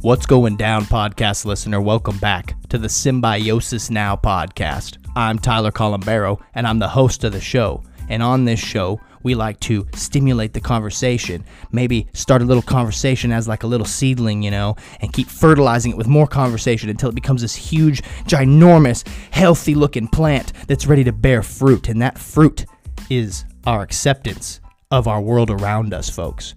What's going down, podcast listener? Welcome back to the Symbiosis Now podcast. I'm Tyler Colombero, and I'm the host of the show. And on this show, we like to stimulate the conversation. Maybe start a little conversation as like a little seedling, you know, and keep fertilizing it with more conversation until it becomes this huge, ginormous, healthy looking plant that's ready to bear fruit. And that fruit is our acceptance of our world around us, folks.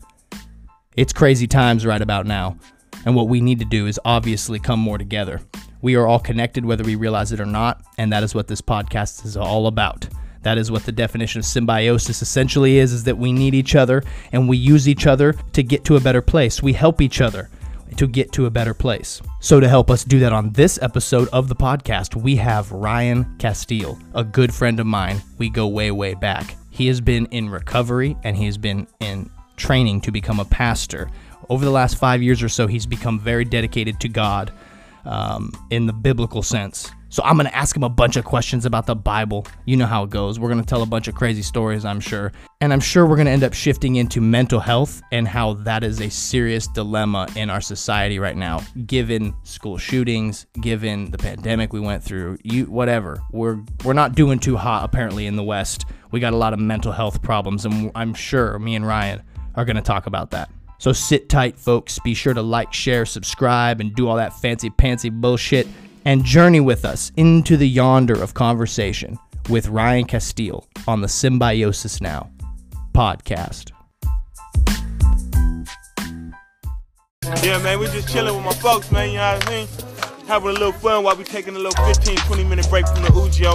It's crazy times right about now. And what we need to do is obviously come more together. We are all connected whether we realize it or not, and that is what this podcast is all about. That is what the definition of symbiosis essentially is is that we need each other and we use each other to get to a better place. We help each other to get to a better place. So to help us do that on this episode of the podcast, we have Ryan Casteel, a good friend of mine. We go way way back. He has been in recovery and he has been in training to become a pastor. Over the last 5 years or so, he's become very dedicated to God um, in the biblical sense. So I'm going to ask him a bunch of questions about the Bible. You know how it goes. We're going to tell a bunch of crazy stories, I'm sure. And I'm sure we're going to end up shifting into mental health and how that is a serious dilemma in our society right now, given school shootings, given the pandemic we went through, you whatever. We're we're not doing too hot apparently in the West. We got a lot of mental health problems and I'm sure me and Ryan are going to talk about that. So sit tight, folks. Be sure to like, share, subscribe, and do all that fancy pantsy bullshit and journey with us into the yonder of conversation with Ryan Casteel on the Symbiosis Now podcast. Yeah, man, we just chilling with my folks, man, you know what I mean? Having a little fun while we taking a little 15, 20 minute break from the Ujo.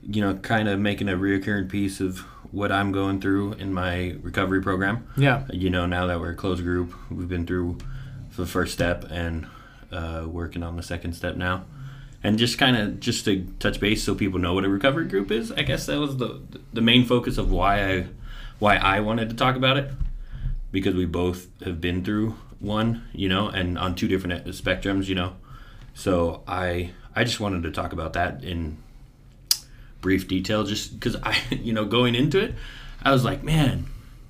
you know, kind of making a reoccurring piece of what I'm going through in my recovery program. Yeah. You know, now that we're a closed group, we've been through the first step and uh, working on the second step now. And just kind of just to touch base so people know what a recovery group is. I guess that was the the main focus of why I why I wanted to talk about it because we both have been through one, you know, and on two different spectrums, you know. So I I just wanted to talk about that in brief detail just because I, you know, going into it, I was like, man,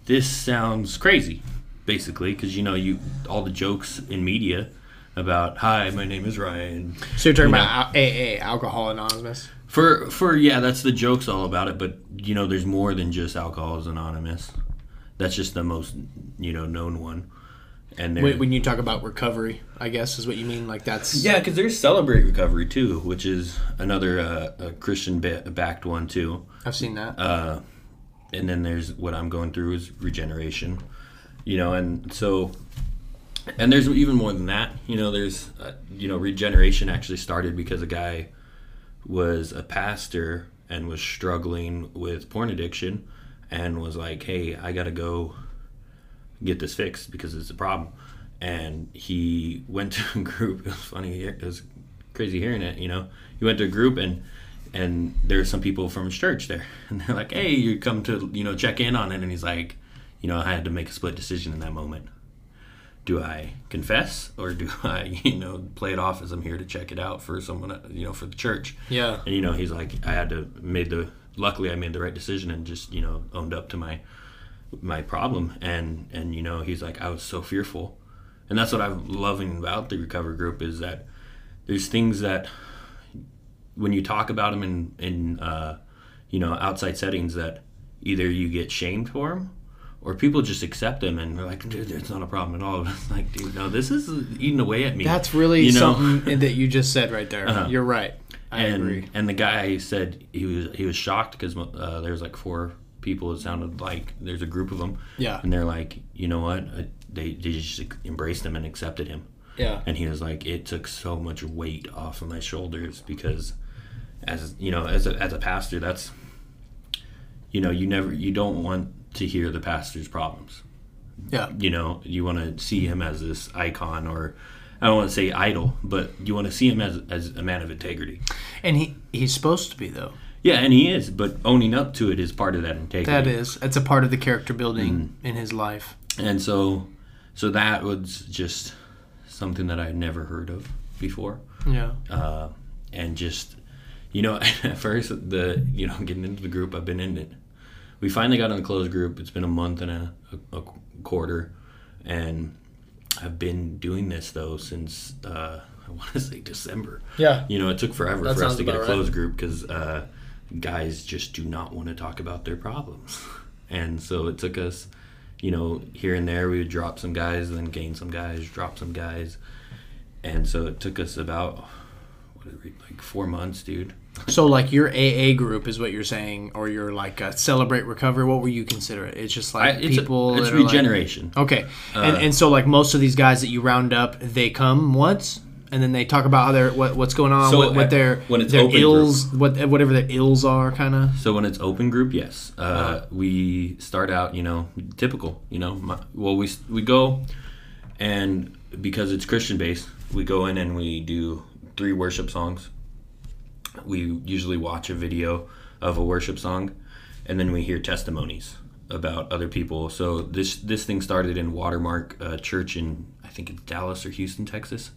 this sounds crazy, basically, because you know, you all the jokes in media about, hi, my name is Ryan. So you're talking You about AA, Alcohol Anonymous. For for yeah, that's the jokes all about it, but you know, there's more than just Alcoholics Anonymous. That's just the most you know known one. And When when you talk about recovery, I guess is what you mean. Like that's yeah, because there's Celebrate Recovery too, which is another uh, a Christian ba- backed one too. I've seen that. uh, and then there's what I'm going through is regeneration, you know, and so, and there's even more than that, you know. There's, uh, you know, regeneration actually started because a guy was a pastor and was struggling with porn addiction, and was like, "Hey, I gotta go get this fixed because it's a problem." And he went to a group. It was funny. It was crazy hearing it. You know, he went to a group and and there's some people from his church there and they're like hey you come to you know check in on it and he's like you know i had to make a split decision in that moment do i confess or do i you know play it off as i'm here to check it out for someone you know for the church yeah. and you know he's like i had to made the luckily i made the right decision and just you know owned up to my my problem and and you know he's like i was so fearful and that's what i'm loving about the recovery group is that there's things that when you talk about them in in uh, you know outside settings that either you get shamed for them or people just accept them and they're like dude it's not a problem at all it's like dude no this is eating away at me That's really You know? something that you just said right there. Uh-huh. You're right. I and agree. and the guy said he was he was shocked because uh, there was like four people it sounded like there's a group of them Yeah. and they're like you know what Uh, they, they just embraced him and accepted him Yeah. and he was like it took so much weight off of my shoulders because as you know as a, as a pastor that's you know you never you don't want to hear the pastor's problems Yeah. you know you want to see him as this icon or i don't want to say idol but you want to see him as, as a man of integrity And he he's supposed to be though. Yeah and he is but owning up to it is part of that integrity That is. It's a part of the character building in his life. and so so that was just something that i had never heard of before Yeah. uh, and just you know at first the you know getting into the group i've been in it we finally got in the closed group it's been a month and a, a, a quarter and I've been doing this though since uh, I want to say December. Yeah. You know, it took forever That for us to get a about right. closed group because uh, guys just do not want to talk about their problems, and so it took us. You know, here and there we would drop some guys, then gain some guys, drop some guys, and so it took us about what did we, like four months, dude. So like your AA group is what you're saying, or your like uh, celebrate recovery. What were you consider it? It's just I, like it's people. it's that are, like- regeneration. Okay, and Uh, and so like most of these guys that you round up, they come once, and then they talk about how they're what, what's going on, So, what, what their when it's their open ills, what whatever their ills are, kind of. So when it's open group, yes, uh, Uh-huh. we start out, you know, typical, you know. My, well, we we go, and because it's Christian based, we go in and we do three worship songs. We usually watch a video of a worship song, and then we hear testimonies about other people. So this this thing started in Watermark uh, Church in I think it's Dallas or Houston, Texas,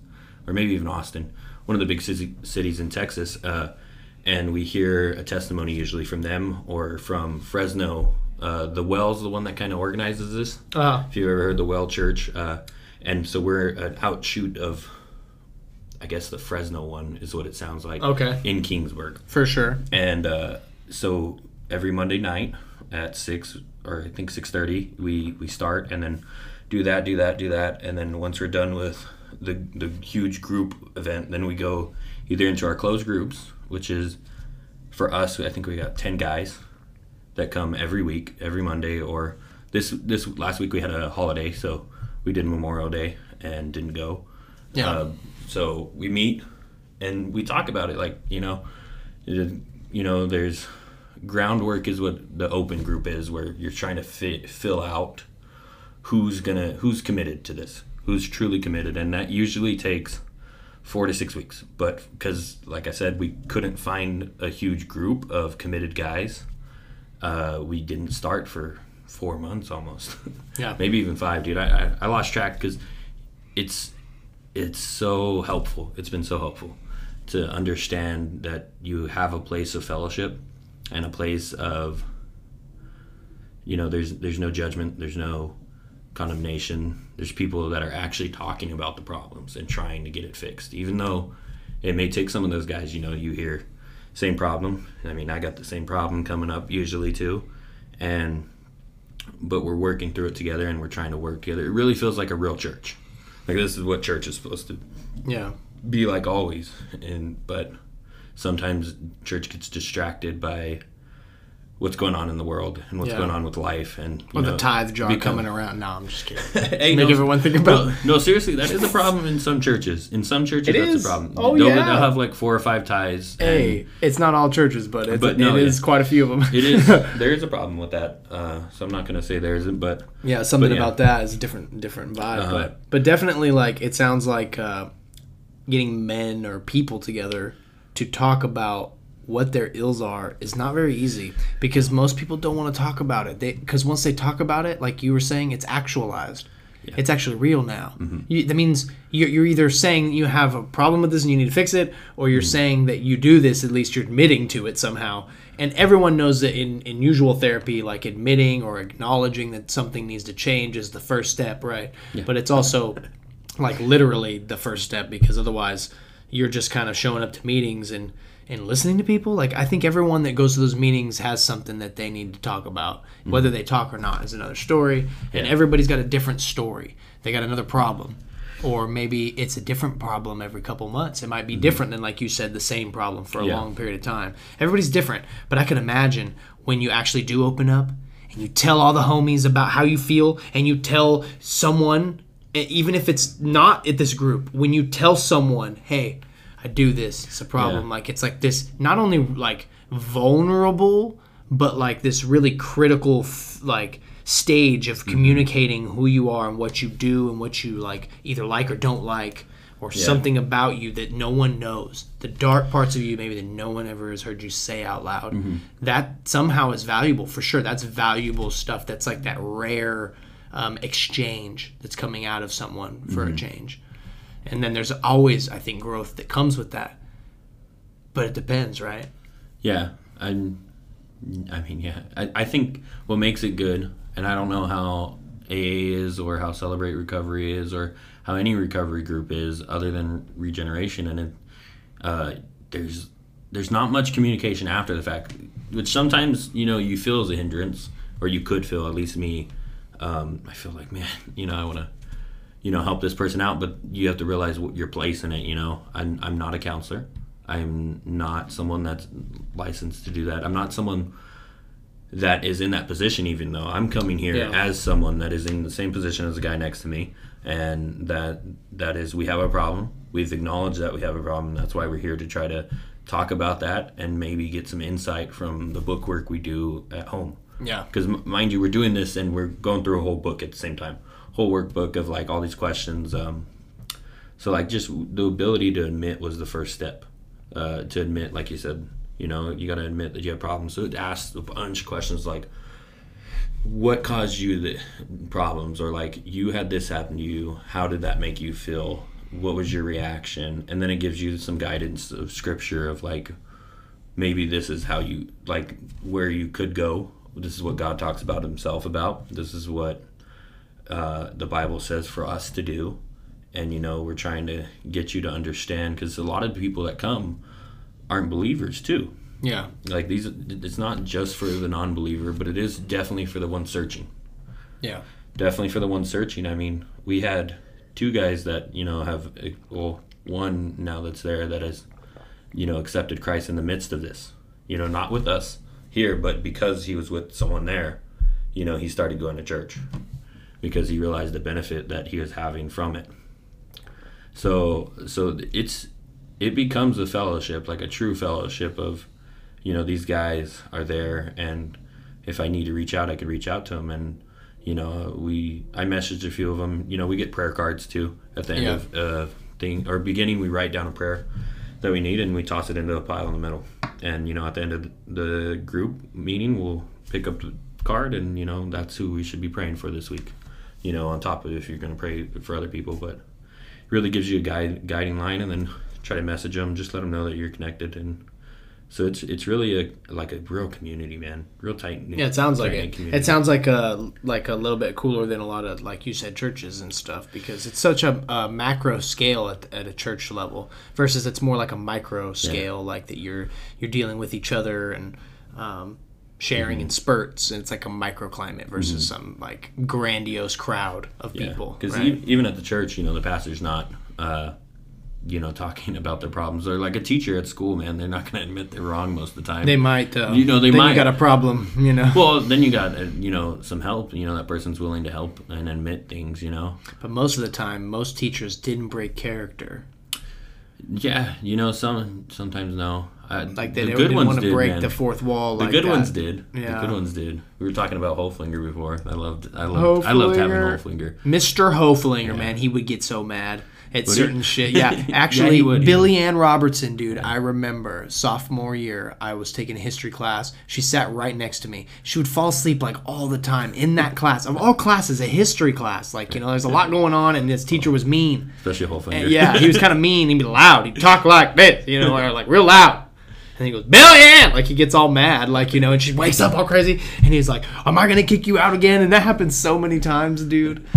or maybe even Austin, one of the big cities in Texas. Uh, and we hear a testimony usually from them or from Fresno. Uh, the Well's the one that kind of organizes this. Uh, If you've ever heard the Well Church, uh, and so we're an outshoot of, I guess the Fresno one is what it sounds like. Okay. In Kingsburg, for sure. and uh, so every Monday night at six or I think six thirty, we we start and then do that, do that, do that, and then once we're done with the the huge group event, then we go either into our closed groups, which is for us, I think we got ten guys that come every week, every Monday, or this this last week we had a holiday, so we did Memorial Day and didn't go. Yeah. Uh, so we meet and we talk about it, like you know, you know, there's groundwork is what the open group is, where you're trying to fit, fill out who's gonna who's committed to this, who's truly committed, and that usually takes four to six weeks. But because, like I said, we couldn't find a huge group of committed guys, uh, we didn't start for four months almost. Yeah. maybe even five, dude. I I, I lost track because it's it's so helpful. It's been so helpful to understand that you have a place of fellowship and a place of you know there's there's no judgment there's no condemnation there's people that are actually talking about the problems and trying to get it fixed even though it may take some of those guys you know you hear same problem. I mean i got the same problem coming up usually too and but we're working through it together and we're trying to work together. It really feels like a real church. Like this is what church is supposed to Yeah. be like always and but sometimes church gets distracted by what's going on in the world and what's Yeah. going on with life and you Or the know, tide jar become- coming around. No, I'm just kidding. Hey, Make no, everyone think about. no, no, seriously, that is a problem in some churches. In some churches, It that's is? a problem. Oh, they'll, yeah. they'll have like four or five ties. and Hey, it's not all churches, but it's, But no, it is yeah. quite a few of them. it is. there is a problem with that. Uh, so I'm not going to say there isn't, but Yeah, something But yeah. about that is a different different vibe. Uh-huh. But but definitely like it sounds like uh, getting men or people together to talk about what their ills are is not very easy because most people don't want to talk about it. They because once they talk about it, like you were saying, it's actualized. It's actually real now. Mm-hmm. You, that means you're, you're either saying you have a problem with this and you need to fix it, or you're mm-hmm. saying that you do this. At least you're admitting to it somehow. And everyone knows that in, in usual therapy, like admitting or acknowledging that something needs to change is the first step, right? But it's also like literally the first step because otherwise you're just kind of showing up to meetings and and listening to people like i think everyone that goes to those meetings has something that they need to talk about. Mm-hmm. Whether they talk or not is another story. And everybody's got a different story. They got another problem. Or maybe it's a different problem every couple months. It might be mm-hmm. different than like you said the same problem for a Yeah. long period of time. Everybody's different. But i can imagine when you actually do open up and you tell all the homies about how you feel and you tell someone even if it's not at this group when you tell someone hey i do this it's a problem Yeah. like it's like this not only like vulnerable but like this really critical f- like stage of Mm-hmm. communicating who you are and what you do and what you like either like or don't like or something about you that no one knows the dark parts of you maybe that no one ever has heard you say out loud Mm-hmm. that somehow is valuable for sure that's valuable stuff that's like that rare um, exchange that's coming out of someone for Mm-hmm. a change and then there's always i think growth that comes with that. But it depends right? Yeah, I, I mean, yeah, I, I think what makes it good, and I don't know how AA is or how Celebrate Recovery is or how any recovery group is other than regeneration and it, uh, there's there's not much communication after the fact which sometimes you know you feel as a hindrance or you could feel at least me. Um, I feel like man you know I want to you know help this person out but you have to realize what your place in it you know? I'm, I'm not a counselor. I'm not someone that's licensed to do that. I'm not someone that is in that position even though. I'm coming here Yeah. as someone that is in the same position as the guy next to me and that that is we have a problem. We've acknowledged that we have a problem that's why we're here to try to talk about that and maybe get some insight from the book work we do at home. Yeah. because mind you we're doing this and we're going through a whole book at the same time workbook of like all these questions um, so like just the ability to admit was the first step uh, to admit like you said you know you got to admit that you have problems. So it asks a bunch of questions like what caused you the problems? or like you had this happen to you. How did that make you feel? What was your reaction? And then it gives you some guidance of scripture of like maybe this is how you like where you could go. This is what god talks about himself about. This is what uh, the bible says for us to do. And you know we're trying to get you to understand because a lot of people that come aren't believers too. Yeah. like these it's not just for the non-believer but it is definitely for the one searching. Yeah. definitely for the one searching. I mean we had two guys that you know have well one now that's there that has you know accepted christ in the midst of this. You know not with us here but because he was with someone there you know he started going to church because he realized the benefit that he was having from it. So so it's it becomes a fellowship like a true fellowship of you know these guys are there and if i need to reach out i could reach out to them and you know we i messaged a few of them you know we get prayer cards too at the end Yeah. of uh thing or beginning we write down a prayer that we need and we toss it into a pile in the middle. And you know at the end of the group meeting we'll pick up the card and you know that's who we should be praying for this week you know on top of if you're going to pray for other people but it really gives you a guide guiding line and then try to message them just let them know that you're connected and so it's it's really a like a real community man real tight Yeah, it sounds like it. community. It sounds like a like a little bit cooler than a lot of like you said churches and stuff because it's such a, a macro scale at, at a church level versus it's more like a micro scale like that you're you're dealing with each other and um, sharing Mm-hmm. in spurts and it's like a microclimate versus some like grandiose crowd of people. because right? even at the church you know the pastor's not uh you know talking about their problems they're like a teacher at school man they're not going to admit they're wrong most of the time they might though. You know, they then might. You got a problem, you know. well then you got uh, you know some help you know that person's willing to help and admit things you know But most of the time, most teachers didn't break character. Yeah you know some sometimes no I, Like they the good ones want to did, break man. the fourth wall. The good that. ones did. Yeah. The good ones did. We were talking about Hoflinger before. I loved. I loved. I loved having Hoflinger. Hoflinger. Mr. Hoflinger, man, he would get so mad at Would certain he? shit. Yeah, Yeah, actually, he would, Billy Ann Robertson, dude, I remember sophomore year, I was taking a history class. She sat right next to me. She would fall asleep like all the time in that class. Of all classes, a history class. Like, you know, there's a lot going on, and this teacher was mean. Especially Hoflinger. And yeah, he was kind of mean. He'd be loud. He'd talk like this, you know, or like real loud. And he goes, Billy Ann! Like he gets all mad, like, you know, and she wakes up all crazy. And he's like, Am I going to kick you out again? And that happens so many times, dude.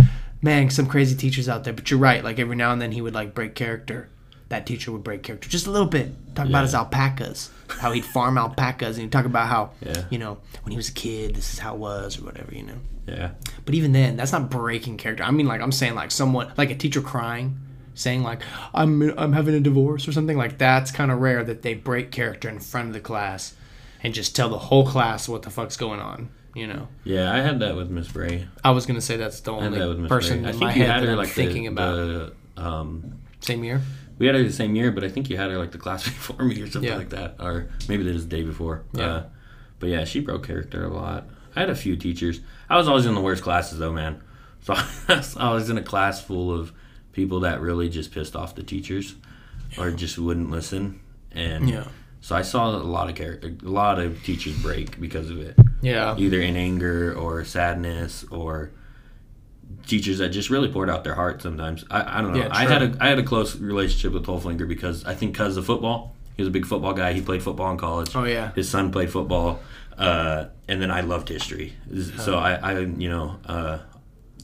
Man, some crazy teachers out there. But you're right. Like every now and then he would like break character. That teacher would break character just a little bit. Talk about his alpacas, how he'd farm alpacas. And he'd talk about how, Yeah. you know, when he was a kid, this is how it was or whatever, you know. yeah. But even then, that's not breaking character. I mean, like I'm saying, like someone, like a teacher crying, saying like I'm I'm having a divorce or something like that's kind of rare that they break character in front of the class and just tell the whole class what the fuck's going on. You know, Yeah, I had that with Miss Bray. I was gonna say that's the I had that with only person Bray. I in think my head had that her I'm like thinking the, about. the um. Same year. We had her the same year, but I think you had her like the class before me or something Yeah. like that, or maybe it was the day before. Yeah. Uh, but yeah, she broke character a lot. I had a few teachers. I was always in the worst classes though, man. So I was in a class full of people that really just pissed off the teachers, or just wouldn't listen. And Yeah. so I saw a lot of character, a lot of teachers break because of it, Yeah. either in anger or sadness or teachers that just really poured out their heart sometimes. I, I don't know. Yeah, I had a I had a close relationship with Hoflinger because I think because of football. He was a big football guy. He played football in college. Oh, yeah. His son played football, uh, and then I loved history. So I, I you know, uh,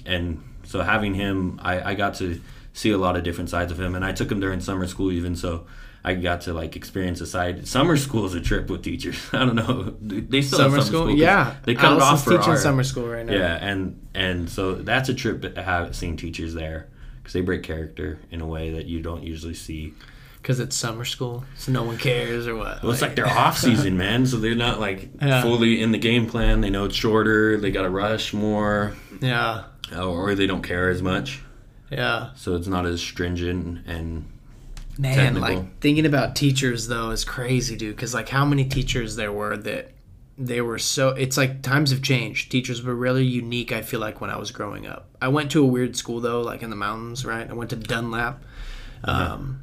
and so having him, I, I got to see a lot of different sides of him, and I took him during summer school even so. I got to like experience a side. Summer school is a trip with teachers. I don't know. They still have Summer school yeah. They cut it Allison's off for teaching our, summer school right now. Yeah, and and so that's a trip to have seen teachers there because they break character in a way that you don't usually see. because it's summer school, so no one cares or what. Well, it's like they're off season, man. So they're not like Yeah. fully in the game plan. They know it's shorter. They got to rush more, yeah, or they don't care as much. yeah. So it's not as stringent and Man, technical. like thinking about teachers though is crazy, dude. Because like how many teachers there were that they were so. It's like times have changed. Teachers were really unique. I feel like when I was growing up, I went to a weird school though, like in the mountains, right? I went to Dunlap, um,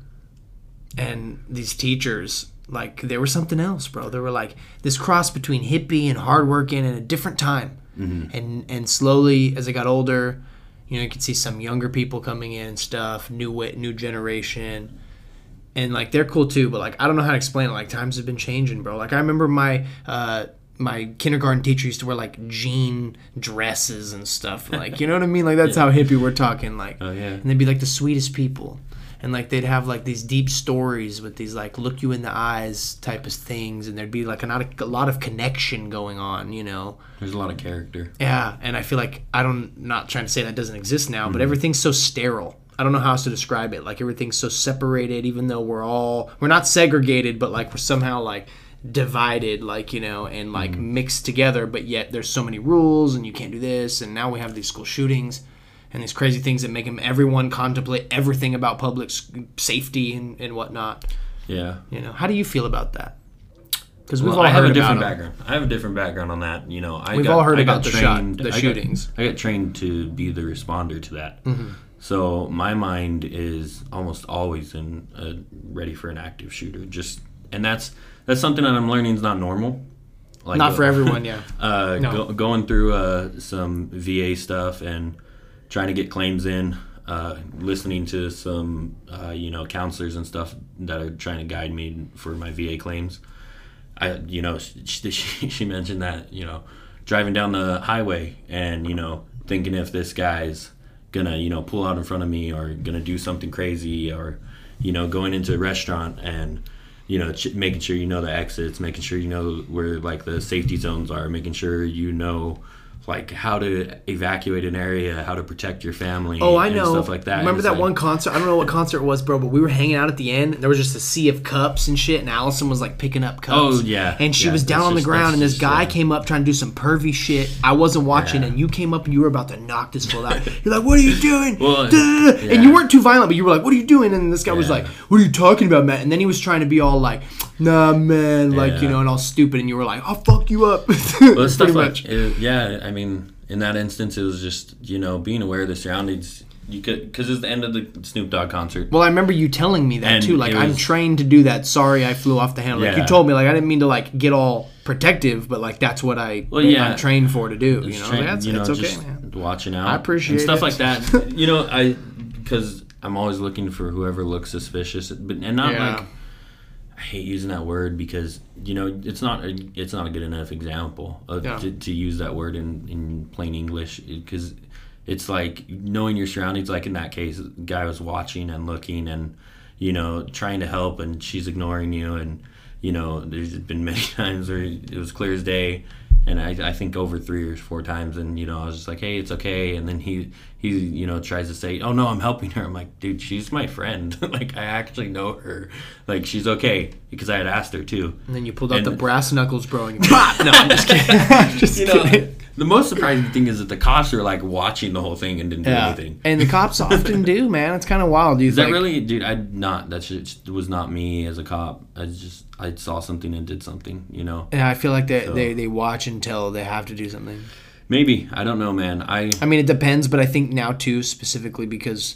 and these teachers. Like they were something else, bro. They were like this cross between hippie and hardworking in a different time. And and slowly as I got older, you know, you could see some younger people coming in and stuff, new wit, new generation and like they're cool too but like i don't know how to explain it like times have been changing bro like i remember my uh my kindergarten teacher used to wear like jean dresses and stuff like you know what i mean like that's how hippie we're talking like Oh, yeah. and they'd be like the sweetest people and like they'd have like these deep stories with these like look you in the eyes type of things and there'd be like a lot of, a lot of connection going on you know there's a lot of character. yeah, and I feel like I don't not trying to say that doesn't exist now, Mm-hmm. but everything's so sterile. I don't know how else to describe it. Like everything's so separated, even though we're all we're not segregated, but like we're somehow like divided, like you know, and like Mm-hmm. mixed together. But yet there's so many rules, and you can't do this. And now we have these school shootings and these crazy things that make them everyone contemplate everything about public safety and, and whatnot. Yeah. You know, how do you feel about that? Because we've Well, all I have heard a different background. I have a different background on that. You know, I We've got, all heard I got about the shot- the I got- shootings. I got trained to be the responder to that. Mm-hmm. So my mind is almost always in uh, ready for an active shooter. Just and that's that's something that I'm learning is not normal. Like, Not for uh, everyone, yeah. uh, No. go, going through uh, some VA stuff and trying to get claims in, uh, listening to some uh, you know counselors and stuff that are trying to guide me for my VA claims. I you know she, she, she mentioned that you know driving down the highway and you know thinking if this guy's gonna you know pull out in front of me or gonna do something crazy or you know going into a restaurant and you know ch- making sure you know the exits making sure you know where like the safety zones are making sure you know like how to evacuate an area how to protect your family Oh, I and know. stuff like that Remember that like- one concert? I don't know what concert it was, bro, but we were hanging out at the end. And there was just a sea of cups and shit, and Allison was like picking up cups. Oh, yeah. And she Yeah, was down on the just- ground, and this just, guy uh, came up trying to do some pervy shit. I wasn't watching, Yeah. and you came up and you were about to knock this fool out. You're like, "What are you doing?" Well, yeah. And you weren't too violent, but you were like, "What are you doing?" And this guy was like, "What are you talking about, Matt?" And then he was trying to be all like, "Nah, man," like Yeah. you know, and all stupid, and you were like, "I'll fuck you up." well, stuff much. like it- yeah. I mean, in that instance, it was just you know being aware of the surroundings. You could because it's the end of the Snoop Dogg concert. Well, I remember you telling me that And too. Like it I'm trained to do that. Sorry, I flew off the handle. Like you told me, like I didn't mean to like get all protective, but like that's what I Well, yeah. I'm trained for to do. You know, Like, that's you know, it's okay, man. watching out. I appreciate and stuff it. like that. you know, I because I'm always looking for whoever looks suspicious, but and not Yeah. like I hate using that word because you know it's not a, it's not a good enough example of, Yeah. to, to use that word in, in plain English because it's like knowing your surroundings. Like in that case, the guy was watching and looking and you know trying to help, and she's ignoring you, and you know there's been many times where it was clear as day. And I, I think over three or four times, and you know, I was just like, "Hey, it's okay." And then he, he, you know, tries to say, "Oh no, I'm helping her." I'm like, "Dude, she's my friend. like, I actually know her. Like, she's okay." Because I had asked her too. And then you pulled out And- the brass knuckles, bro. And you! No, I'm just kidding. I'm just You know, kidding. the most surprising thing is that the cops are like watching the whole thing and didn't do anything. and the cops often do, man. It's kind of wild. You Is that really, dude? I not that shit was not me as a cop. I just I saw something and did something. You know, Yeah, I feel like they, So- they they watch until they have to do something. Maybe I don't know, man. I I mean, it depends, but I think now too, specifically because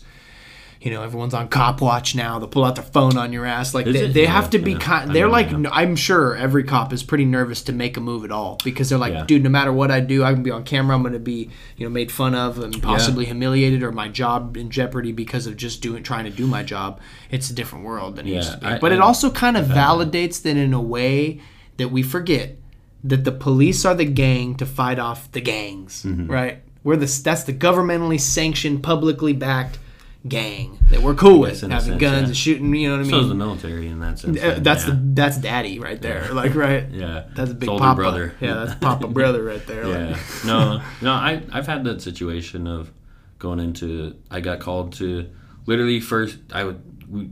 you know everyone's on cop watch now. They'll pull out their phone on your ass. Like Is they, they Yeah, have to be yeah. kind. I They're like. I'm sure every cop is pretty nervous to make a move at all because they're like, Yeah. dude, no matter what I do, I can be on camera. I'm going to be you know made fun of and possibly humiliated or my job in jeopardy because of just doing trying to do my job. It's a different world than it used to be. I- but it also kind of validates that in a way that we forget that the police are the gang to fight off the gangs, Mm-hmm. right? We're the that's the governmentally sanctioned, publicly backed gang that we're cool with, Yes, in a having sense, guns yeah. and shooting. You know what I mean? So is the military in that sense. Uh, that's yeah. the that's daddy right there. Like right. Yeah. That's a big papa. brother. Yeah, that's papa brother right there. Yeah. Like, no, no. I I've had that situation of going into. I got called to literally first. I would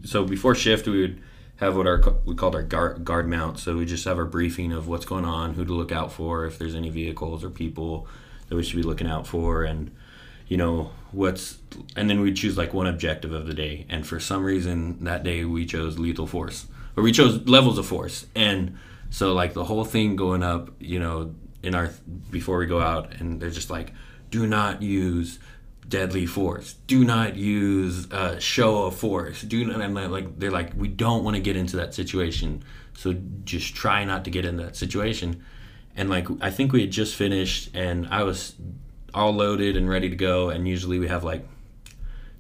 so before shift we would have what our we called our guard, guard mount. So we just have our briefing of what's going on, who to look out for, if there's any vehicles or people that we should be looking out for, and you know what's. And then we choose like one objective of the day. And for some reason that day we chose lethal force, or we chose levels of force, and so like the whole thing going up, you know, in our before we go out, and they're just like, do not use deadly force. Do not use show of force. Do not. They're like they're like we don't want to get into that situation. So just try not to get in that situation. And like I think we had just finished, and I was all loaded and ready to go. And usually we have like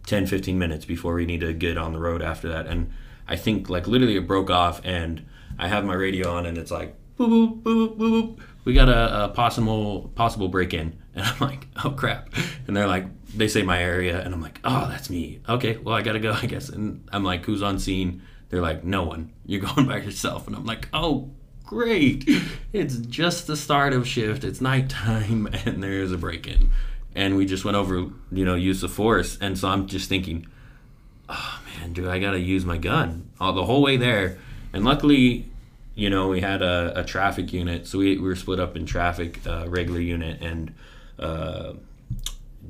10 15 minutes before we need to get on the road after that and i think like literally it broke off and i have my radio on and it's like boop boop boop boop, boop. we got a, a possible possible break in and i'm like oh crap. And they're like they say my area and i'm like oh that's me. Okay well i gotta go i guess. And i'm like who's on scene? They're like no one. You're going by yourself. And i'm like oh great. It's just the start of shift. It's nighttime and there's a break-in. And we just went over you know use of force. And so i'm just thinking oh man do i gotta use my gun all the whole way there? And luckily you know we had a, a traffic unit. So we, we were split up in traffic uh, regular unit and uh,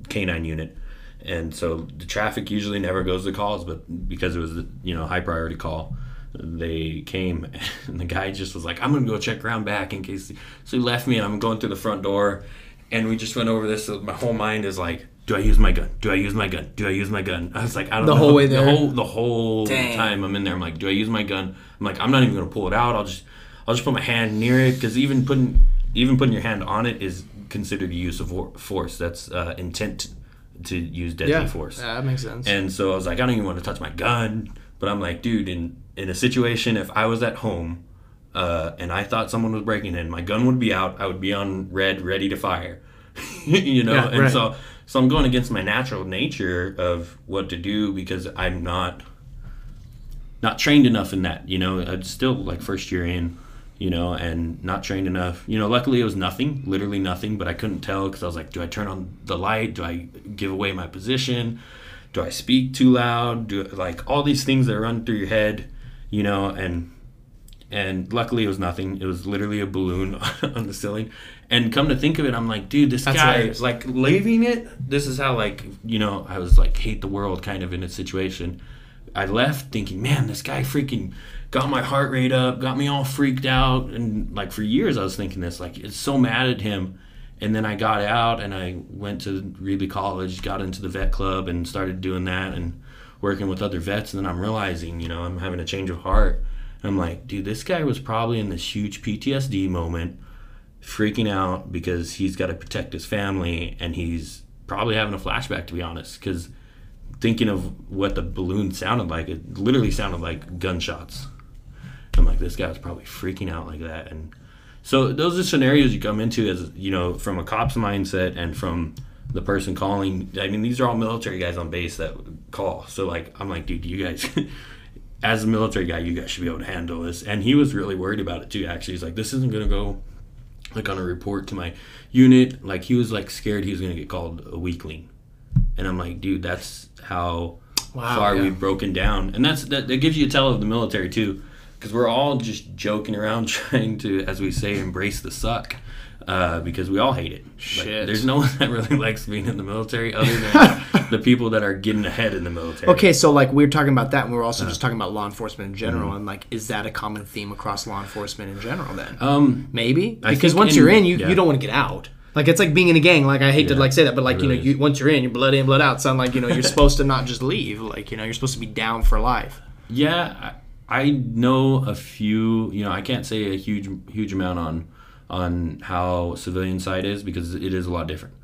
canine unit. And so the traffic usually never goes to calls but because it was the you know high priority call they came and the guy just was like i'm gonna go check around back in case so he left me and i'm going through the front door and we just went over this. So my whole mind is like do i use my gun? Do i use my gun? Do i use my gun? I was like i don't The know. whole way there? the whole the whole Dang. time i'm in there i'm like do i use my gun? I'm like i'm not even gonna pull it out. I'll just i'll just put my hand near it. Because even putting even putting your hand on it is considered a use of war- force that's uh, intent to use deadly yeah, force yeah, that makes sense. and so I was like, I don't even want to touch my gun. But I'm like, dude, in in a situation, if I was at home uh, and I thought someone was breaking in, my gun would be out. I would be on red, ready to fire. you know, Yeah, and right. so so I'm going against my natural nature of what to do because I'm not not trained enough in that. You know, I'm still like first year in. You know, and not trained enough. You know, luckily it was nothing, literally nothing. But I couldn't tell because I was like, do I turn on the light? Do I give away my position? do I speak too loud? Do like all these things that run through your head, you know, and and luckily it was nothing. It was literally a balloon on the ceiling. And come to think of it, I'm like, dude, this That's guy hilarious. like leaving it. This is how like you know I was like hate the world kind of in a situation. I left thinking, man, this guy freaking got my heart rate up, got me all freaked out, and like for years I was thinking this, like it's so mad at him. And then I got out and I went to Reedley College, got into the vet club, and started doing that and working with other vets. And then I'm realizing, you know, I'm having a change of heart. I'm like, dude, this guy was probably in this huge PTSD moment, freaking out because he's got to protect his family, and he's probably having a flashback, to be honest, because thinking of what the balloon sounded like, it literally sounded like gunshots. I'm like, this guy was probably freaking out like that, and so those are scenarios you come into as you know from a cop's mindset and from the person calling. I mean, these are all military guys on base that call. So like, I'm like, dude, you guys. As a military guy, you guys should be able to handle this. And he was really worried about it too. Actually, he's like, "This isn't gonna go like on a report to my unit." Like he was like scared he was gonna get called a weakling. And I'm like, dude, that's how Wow, far yeah. we've broken down. And that's that, that gives you a tell of the military too, because we're all just joking around, trying to, as we say, embrace the suck, uh, because we all hate it. Like, Shit. there's no one that really likes being in the military, other than the people that are getting ahead in the military. Okay, so like we were talking about that, and we were also Uh-huh. just talking about law enforcement in general, Mm-hmm. and like, is that a common theme across law enforcement in general? Then Um, maybe because once in- you're in, you, yeah. you don't want to get out. Like it's like being in a gang. Like I hate to like say that, but like you know, you once you're in, you're blood in, blood out. So I'm like you know, you're supposed to not just leave. Like you know, you're supposed to be down for life. Yeah, I, I know a few. You know, I can't say a huge huge amount on on how civilian side is because it is a lot different.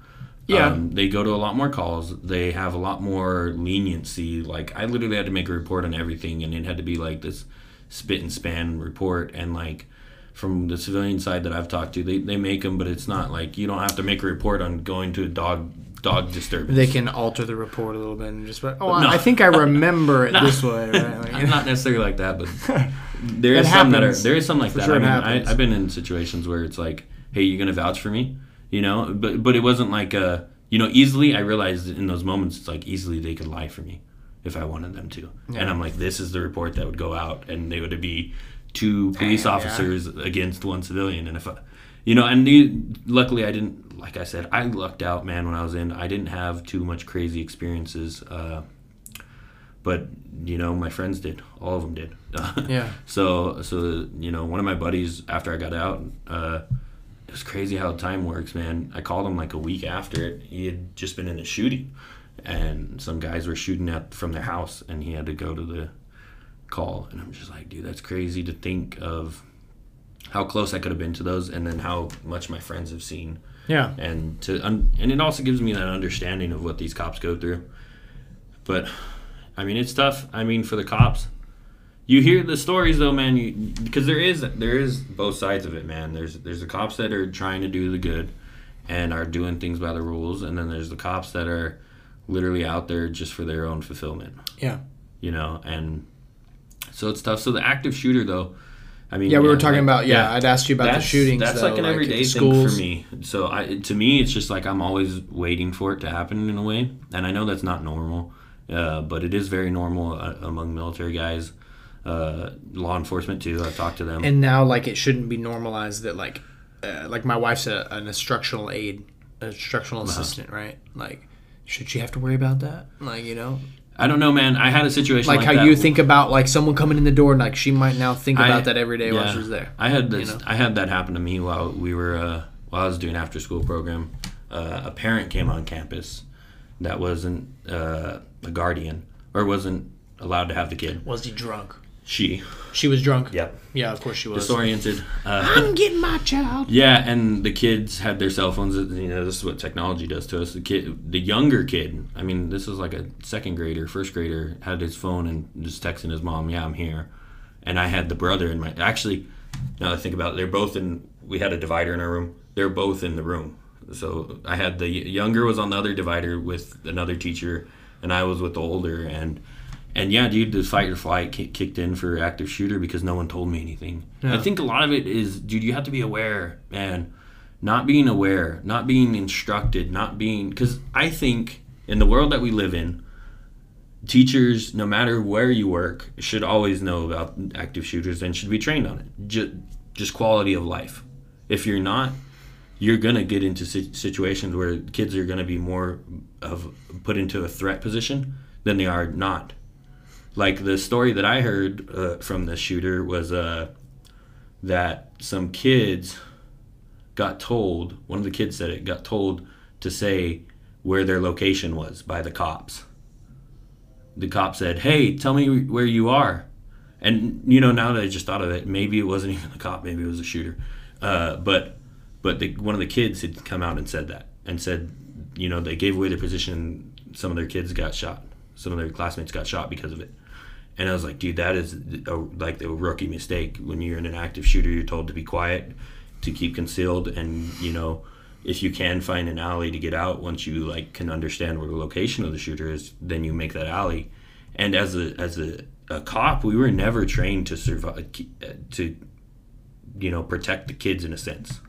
Yeah. Um, they go to a lot more calls. They have a lot more leniency. Like I literally had to make a report on everything, and it had to be like this spit and span report. And like from the civilian side that I've talked to, they, they make them, but it's not like you don't have to make a report on going to a dog dog disturbance. They can alter the report a little bit and just like, oh, No. I, I think I remember it this way. Right? Like, you know? not necessarily like that, but there is some that are there is some like that. sure I mean, I, I've been in situations where it's like, hey, you're gonna vouch for me? You know, but but it wasn't like uh, you know, easily. I realized in those moments, it's like easily they could lie for me if I wanted them to, and I'm like, this is the report that would go out, and they would be two police Damn, yeah. officers against one civilian, and if I, you know, and the, luckily I didn't. Like I said, I lucked out, man. When I was in, I didn't have too much crazy experiences. Uh, but you know my friends did all of them did Yeah. so so you know one of my buddies after i got out uh it was crazy how time works man i called him like a week after it he had just been in a shooting and some guys were shooting at from their house and he had to go to the call and i'm just like dude that's crazy to think of how close i could have been to those and then how much my friends have seen yeah. and to un- and it also gives me that understanding of what these cops go through. But I mean, it's tough. I mean, for the cops, you hear the stories though, man. You because there is there is both sides of it, man. There's there's the cops that are trying to do the good and are doing things by the rules, and then there's the cops that are literally out there just for their own fulfillment. Yeah. You know, and so it's tough. So the active shooter though. I mean, Yeah, we were like- talking about, yeah, I'd asked you about the shootings, That's though, like an like, everyday thing for me. So I, to me, it's just like I'm always waiting for it to happen in a way, and I know that's not normal, uh, but it is very normal uh, among military guys, uh, law enforcement too. I've talked to them. And now, like, it shouldn't be normalized that, like, uh, like my wife's a, an instructional aide, an instructional Uh-huh. assistant, right? Like, should she have to worry about that? Like, you know, I don't know, man. I had a situation like, like, how that. you think about like someone coming in the door, and like she might now think I- about that every day while yeah. she's there. I had this. know? I had that happen to me while we were uh, while I was doing after school program. Uh, a parent came on campus that wasn't uh, a guardian or wasn't allowed to have the kid. Was he drunk? She. She was drunk. Yep. Yeah, of course she was. Disoriented. Uh, I'm getting my child. Yeah, and the kids had their cell phones. You know, this is what technology does to us. The kid, the younger kid. I mean, this is like a second grader, first grader, had his phone and just texting his mom, "Yeah, I'm here." And I had the brother in my. Actually, now that I think about it, they're both in. We had a divider in our room. They're both in the room. So I had the younger was on the other divider with another teacher, and I was with the older. And and yeah, dude, the fight or flight kicked in for active shooter because no one told me anything. I think a lot of it is, dude, you have to be aware, man. Not being aware, not being instructed, not being because I think in the world that we live in, teachers, no matter where you work, should always know about active shooters and should be trained on it. Just, just quality of life. If you're not, you're gonna get into situations where kids are gonna be more of put into a threat position than they are not. Like the story that I heard uh, from the shooter was uh, that some kids got told. One of the kids said it got told to say where their location was by the cops. The cop said, "Hey, tell me where you are." And you know, now that I just thought of it, maybe it wasn't even the cop, maybe it was a shooter. Uh, but but the, one of the kids had come out and said that and said, you know, they gave away their position. Some of their kids got shot. Some of their classmates got shot because of it. And I was like, dude, that is a, like a rookie mistake. When you're in an active shooter, you're told to be quiet, to keep concealed, and you know, if you can find an alley to get out, once you like can understand where the location of the shooter is, then you make that alley. And as a as a, a cop, we were never trained to survive uh, uh, to you know protect the kids in a sense.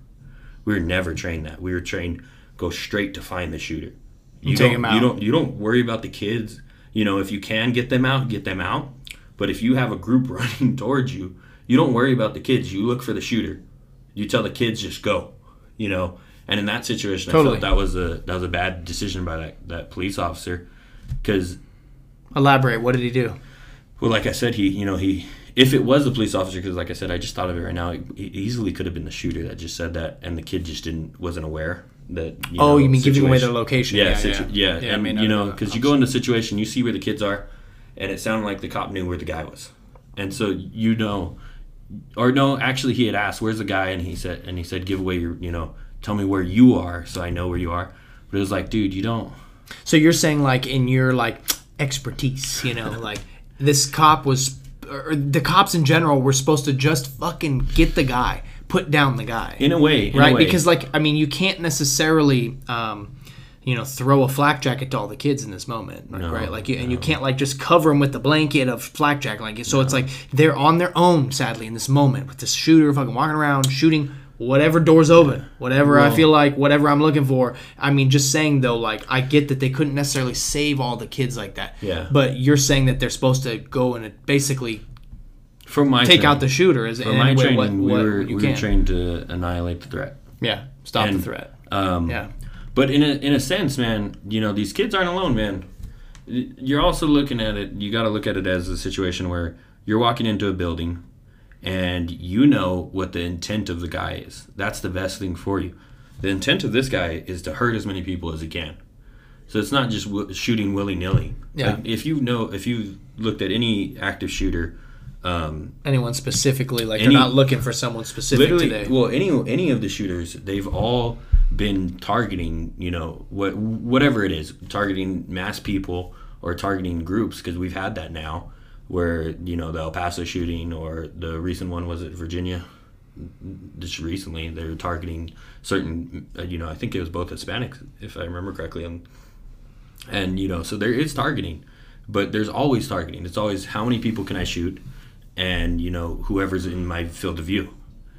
We were never trained that. We were trained go straight to find the shooter. You take him out. You don't you don't worry about the kids. You know, if you can get them out, get them out. But if you have a group running towards you, you don't worry about the kids. You look for the shooter. You tell the kids just go. You know. And in that situation, Totally. I felt that was a that was a bad decision by that that police officer, because Elaborate. What did he do? well, like I said, he, you know, he, if it was the police officer, because like I said, I just thought of it right now. It easily could have been the shooter that just said that, and the kid just didn't, wasn't aware that. You Oh, know, you mean giving away their location? Yeah, Yeah, situ- yeah. yeah, Yeah, I and you know know, because you go into a situation, you see where the kids are, and it sounded like the cop knew where the guy was, and so you know, or no, actually, he had asked, "Where's the guy?" and he said, and he said, "Give away your, you know, tell me where you are, so I know where you are." But it was like, dude, you don't. So you're saying like in your like expertise, you know, like this cop was, or the cops in general were supposed to just fucking get the guy, put down the guy, In a way, in a right? way. Because like I mean, you can't necessarily. Um, you know, throw a flak jacket to all the kids in this moment, like, No, right? Like, you, and you can't like just cover them with the blanket of flak jacket, like so. It's like they're on their own, sadly, in this moment with this shooter fucking walking around shooting whatever doors open, whatever I feel like, whatever I'm looking for. I mean, just saying though, like I get that they couldn't necessarily save all the kids like that, Yeah. But you're saying that they're supposed to go and basically From my take out the shooter as from my training, what, we what were we can. were trained to annihilate the threat. Yeah, stop And- the threat. Um, Yeah. But in a in a sense, man, you know these kids aren't alone, man. You're also looking at it. You got to look at it as a situation where you're walking into a building, and you know what the intent of the guy is. That's the best thing for you. The intent of this guy is to hurt as many people as he can. So it's not just w- shooting willy nilly. Yeah. Like if you know, if you looked at any active shooter, um, Anyone specifically, like Any- they're not looking for someone specific today. well any any of the shooters they've all been targeting you know what whatever it is targeting mass people or targeting groups because we've had that now where you know the el paso shooting or the recent one was it virginia? Just recently they were targeting certain uh, you know i think it was both hispanics if i remember correctly. And and you know so there is targeting but there's always targeting. It's always how many people can i shoot and you know whoever's in my field of view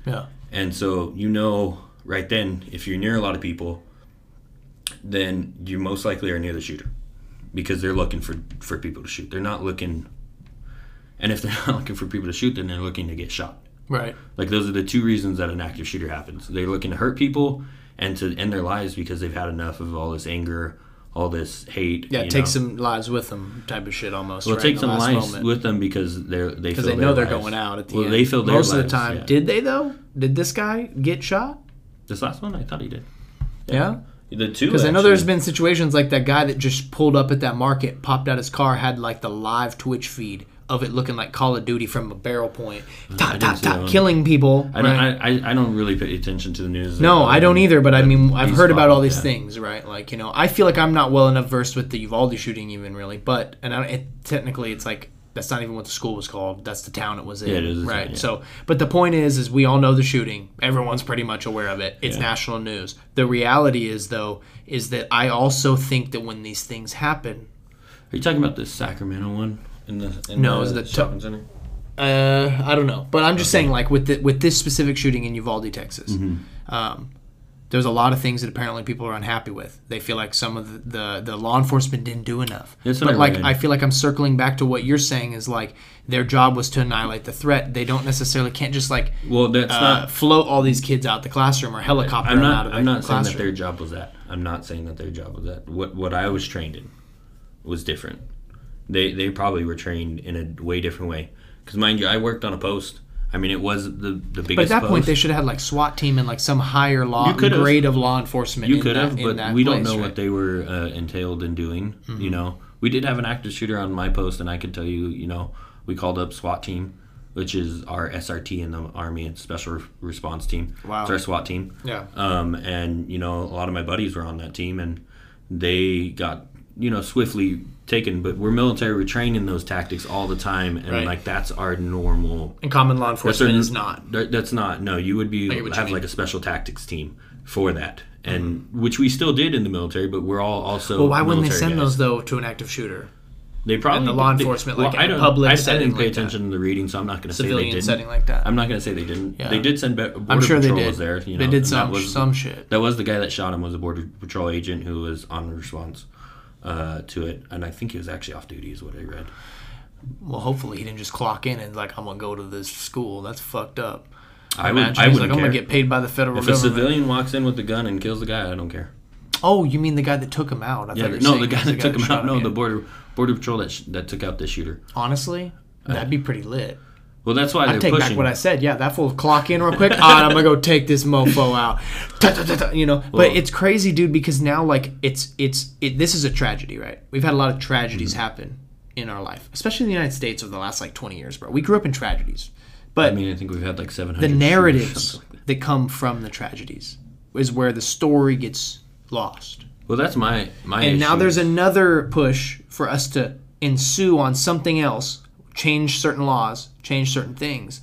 yeah, and so you know right then, if you're near a lot of people, then you most likely are near the shooter because they're looking for, for people to shoot. They're not looking, and if they're not looking for people to shoot, then they're looking to get shot. right. Like those are the two reasons that an active shooter happens. They're looking to hurt people and to end their lives because they've had enough of all this anger, all this hate. Yeah, take know. some lives with them, type of shit, almost. Well, right, take some lives moment. with them because they're they because they know they're lives. going out at the well, end. they feel most of the time. yeah. Did they though? Did this guy get shot? this last one? I thought he did. Yeah. The two Because I know there's been situations like that guy that just pulled up at that market, popped out his car, had like the live Twitch feed of it looking like Call of Duty from a barrel point, mm-hmm. top, didn't top, top, killing people. I don't. right? I, I, I don't really pay attention to the news. No, I don't um, either. But I mean, I've heard about all these yeah. things, right? Like you know, I feel like I'm not well enough versed with the Uvalde shooting, even really. But and I, it, technically, it's like that's not even what the school was called. That's the town it was in, Yeah, it is right? town, yeah. So, but the point is, is we all know the shooting. Everyone's pretty much aware of it. It's Yeah. national news. The reality is, though, is that I also think that when these things happen, Are you talking about the Sacramento one in the in No, the, it was the shopping center? Uh, I don't know, but I'm just saying, like with the, with this specific shooting in Uvalde, Texas, Mm-hmm. um, there's a lot of things that apparently people are unhappy with. They feel like some of the the, the law enforcement didn't do enough. That's what but I like, read. I feel like I'm circling back to what you're saying is like their job was to annihilate the threat. They don't necessarily can't just like Well, that's uh, not. float all these kids out the classroom or helicopter I'm them not. out of the I'm not saying that their job was that. I'm not saying that their job was that. What what I was trained in was different. They they probably were trained in a way different way. Because mind you, I worked on a post. I mean, it was the the biggest. but at that point, they should have had like SWAT team and like some higher law grade of law enforcement. You could have, but we don't know right? Mm-hmm. what they were uh, entailed in doing. You know, we did have an active shooter on my post, and I can tell you, you know, we called up SWAT team, which is our SRT in the Army, it's Special Re- Response Team. Wow. It's our SWAT team. Yeah. Um, and you know, a lot of my buddies were on that team, and they got you know swiftly taken. But we're military; we're trained in those tactics all the time, and Right. like that's our normal And common law that's enforcement our- is not. That's not. No, you would be I get what you have mean. like a special tactics team for that, mm-hmm. and which we still did in the military. But we're all also. Well, why wouldn't they military send guys. those though to an active shooter? They probably in the law they- enforcement, well, like, in I a don't. public I, I didn't pay like that. attention to the reading, so I'm not going to say they didn't. setting like that. I'm not going to say they didn't. Yeah. They did send border I'm sure they did. was there. You know, they did some was- some shit. That was the guy that shot him was a border patrol agent who was on response uh, to it, and I think he was actually off duty, is what I read. Well, hopefully he didn't just clock in and like I'm gonna go to this school. That's fucked up. I would. Imagine I he's wouldn't like I'm gonna get paid by the federal government. if a civilian walks in with a gun and kills the guy, I don't care. oh, you mean the guy that took him out? I Yeah, no, the guy that took him out. No, him. the border border patrol that sh- that took out the shooter. Honestly, that'd be pretty lit. Well, that's why I take pushing. back what I said. Yeah, that fool clock in real quick. I'm gonna go take this mofo out. You know, Well- but it's crazy, dude. Because now, like, it's it's it, this is a tragedy, right? We've had a lot of tragedies Mm-hmm. happen in our life, especially in the United States over the last like 20 years, bro. We grew up in tragedies, but I mean, I think we've had like 700. the narratives that come from the tragedies is where the story gets lost. Well, that's my my. And now issue. there's another push for us to ensue on something else, change certain laws, change certain things.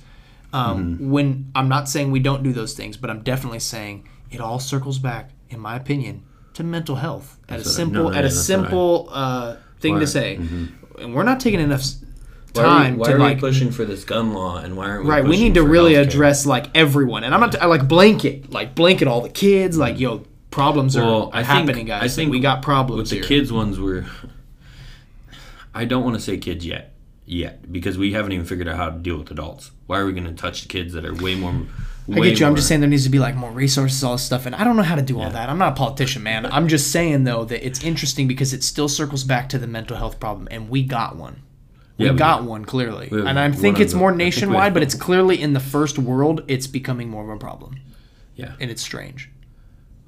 Um, Mm-hmm. When I'm not saying we don't do those things, but I'm definitely saying it all circles back, in my opinion, to mental health at a That's what I- simple no, at yeah, a that's what I- simple uh, thing Why- to say, and we're not taking enough s- Why time are we, why to are we like pushing for this gun law and why aren't we right. We need to really healthcare? address like everyone, and I'm not I like blanket like blanket all the kids like yo problems Well, are I think- happening guys. I think we got problems with the kids ones were I don't want to say kids yet yet because we haven't even figured out how to deal with adults. Why are we going to touch kids that are way more I get you. I'm just saying there needs to be like more resources, all this stuff, and I don't know how to do all that. I'm not a politician, man. I'm just saying though that it's interesting because it still circles back to the mental health problem, and we got one. We Yeah, we got one clearly, and I think it's more I think we have nationwide, but it's clearly in the first world, it's becoming more of a problem, yeah. and it's strange.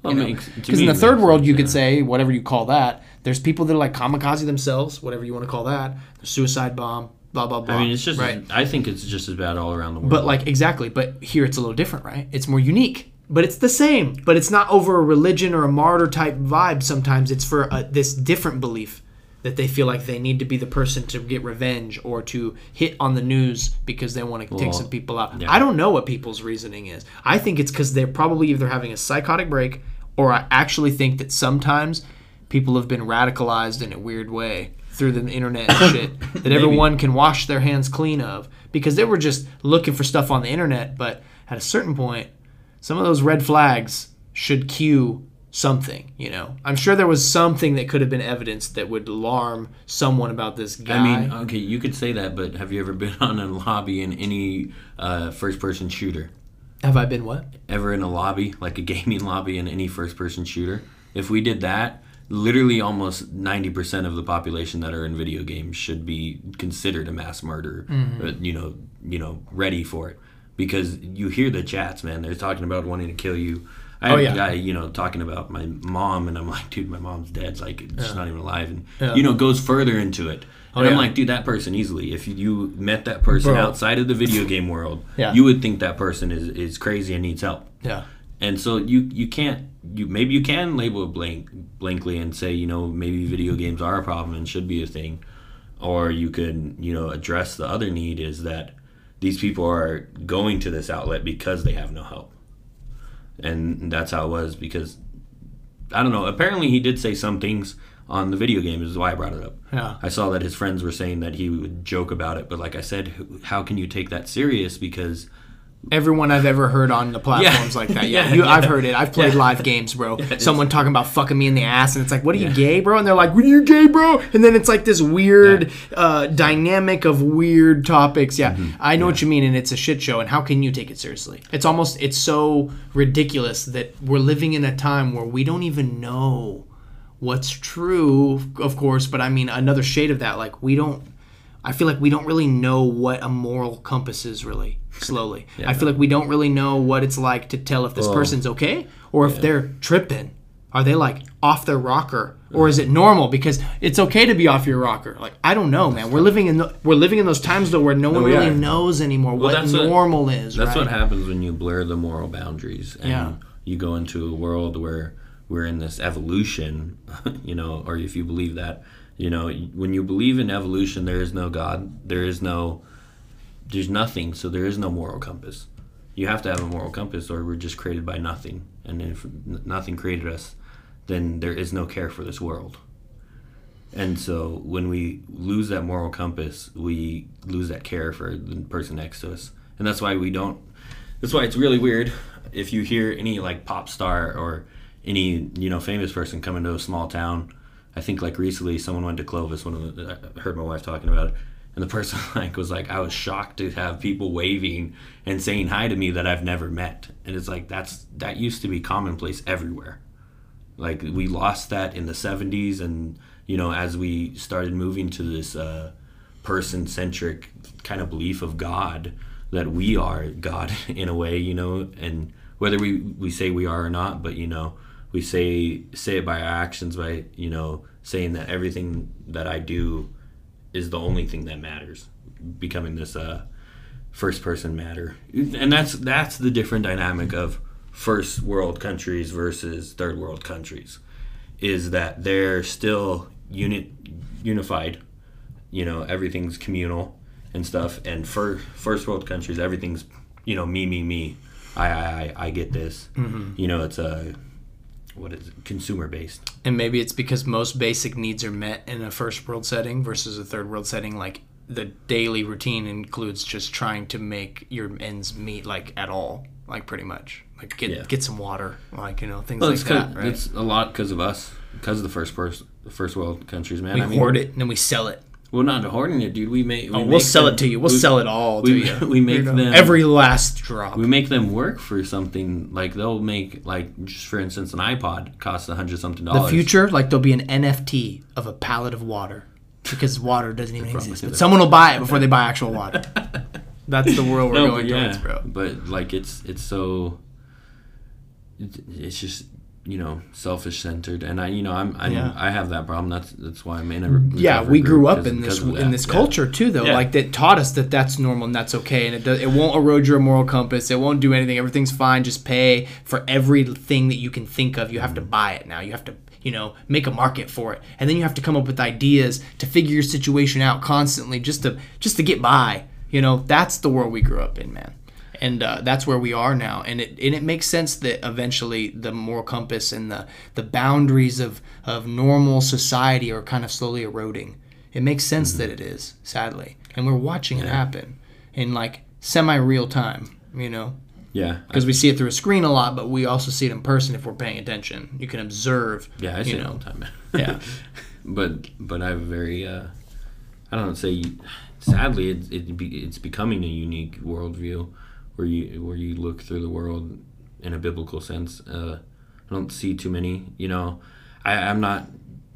Well, you know? makes- to Because in the third world, you yeah. could say whatever you call that. There's people that are like kamikaze themselves, whatever you want to call that. The suicide bomb, blah blah blah. I mean, it's just right. I think it's just as bad all around the world. But like exactly, but here it's a little different, right? It's more unique, but it's the same. But it's not over a religion or a martyr type vibe. Sometimes it's for a, this different belief that they feel like they need to be the person to get revenge or to hit on the news because they want to take some people out. yeah. I don't know what people's reasoning is. I think it's because they're probably either having a psychotic break or I actually think that sometimes people have been radicalized in a weird way through the internet and shit that everyone can wash their hands clean of because they were just looking for stuff on the internet but at a certain point some of those red flags should cue something you know i'm sure there was something that could have been evidence that would alarm someone about this guy I mean, okay, you could say that, but have you ever been on a lobby in any uh, first-person shooter? have i been what Ever in a lobby, like a gaming lobby in any first-person shooter? If we did that, literally almost 90% of the population that are in video games should be considered a mass murderer, Mm-hmm. uh, you know, you know, ready for it. Because you hear the chats, man. They're talking about wanting to kill you. I had Oh, yeah. a guy, you know, talking about my mom, and I'm like, dude, my mom's dead. Like, she's not even alive, and Yeah. you know, goes further into it. And Oh, I'm yeah. like, dude, that person easily. If you met that person Bro. outside of the video game world, Yeah. you would think that person is, is crazy and needs help. yeah And so you you can't you maybe you can label it blank blankly and say you know maybe video games are a problem and should be a thing, or you could you know address the other need is that these people are going to this outlet because they have no help, and that's how it was because I don't know. Apparently he did say some things on the video game is why I brought it up. Yeah. I saw that his friends were saying that he would joke about it, but like I said, how can you take that serious because everyone I've ever heard on the platforms like that. Yeah, Yeah, you, I've heard it. I've played Yeah. live games, bro. Someone talking about fucking me in the ass, and it's like, "What are you gay, bro?" And they're like, "What are you gay, bro?" And then it's like this weird uh, dynamic of weird topics. Yeah, Mm-hmm. I know what you mean, and it's a shit show. And how can you take it seriously? It's almost it's so ridiculous that we're living in a time where we don't even know what's true, of course. But I mean, another shade of that, like we don't. I feel like we don't really know what a moral compass is really slowly. I feel like we don't really know what it's like to tell if this Well, person's okay or if they're tripping. Are they like off their rocker or is it normal because it's okay to be off your rocker? Like I don't know, man. We're living in the, we're living in those times though where no one really are. knows anymore what what- normal is, That's right? what happens when you blur the moral boundaries and Yeah. you go into a world where we're in this evolution, you know, or if you believe that, you know, when you believe in evolution, there is no God, there is no, there's nothing, so there is no moral compass. You have to have a moral compass, or we're just created by nothing. And if nothing created us, then there is no care for this world. And so when we lose that moral compass, we lose that care for the person next to us. And that's why we don't that's why it's really weird if you hear any like pop star or any, you know, famous person come into a small town. I think like recently someone went to Clovis, one of the I heard my wife talking about it. And the person like was like, I was shocked to have people waving and saying hi to me that I've never met. And it's like that's that used to be commonplace everywhere like we lost that in the 70s and you know as we started moving to this uh, person centric kind of belief of god that we are god in a way you know and whether we we say we are or not but you know we say say it by our actions by you know saying that everything that i do is the only thing that matters. Becoming this uh first person matter. And that's that's the different dynamic of first world countries versus third world countries is that they're still unit unified. You know everything's communal and stuff. And for first world countries everything's you know me me me. I i i, I get this. You know it's a what is it, consumer based. And maybe it's because most basic needs are met in a first world setting versus a third world setting. Like the daily routine includes just trying to make your ends meet, like at all, like pretty much. Like get Yeah. get some water, like you know things Well, like that. Right? it's a lot because of us, because of the first first the first world countries, man. we I mean, hoard it and then we sell it. Well, not hoarding it, dude. We make. We Oh, we'll sell them- it to you. We'll we- sell it all to we- you. we make You know, them- every last drop. We make them work for something. Like they'll make like just for instance, an iPod costs a hundred something dollars. the future, like there'll be an NFT of a pallet of water because water doesn't even exist. But someone will buy it before they buy actual water. That's the world we're No, going yeah, towards, bro. but like it's it's so. It's just you know selfish centered, and I you know I'm, I'm Yeah. I have that problem. That's that's why I'm in a yeah we grew up in this in that. this Yeah. culture too though Yeah. like that taught us that that's normal and that's okay and it does it won't erode your moral compass it won't do anything everything's fine just pay for everything that you can think of you have to mm-hmm. buy it now you have to you know make a market for it and then you have to come up with ideas to figure your situation out constantly just to just to get by you know that's the world we grew up in man and uh, that's where we are now. And it and it makes sense that eventually the moral compass and the the boundaries of of normal society are kind of slowly eroding. It makes sense that it is sadly. And we're watching it happen in like semi real time you know? Yeah, because we see it through a screen a lot but we also see it in person if we're paying attention. You can observe yeah, I see you it all the time. yeah. But but I have a very uh, I don't say sadly it's it be, it's becoming a unique worldview where you where you look through the world in a biblical sense. Uh, I don't see too many. You know, I, I'm not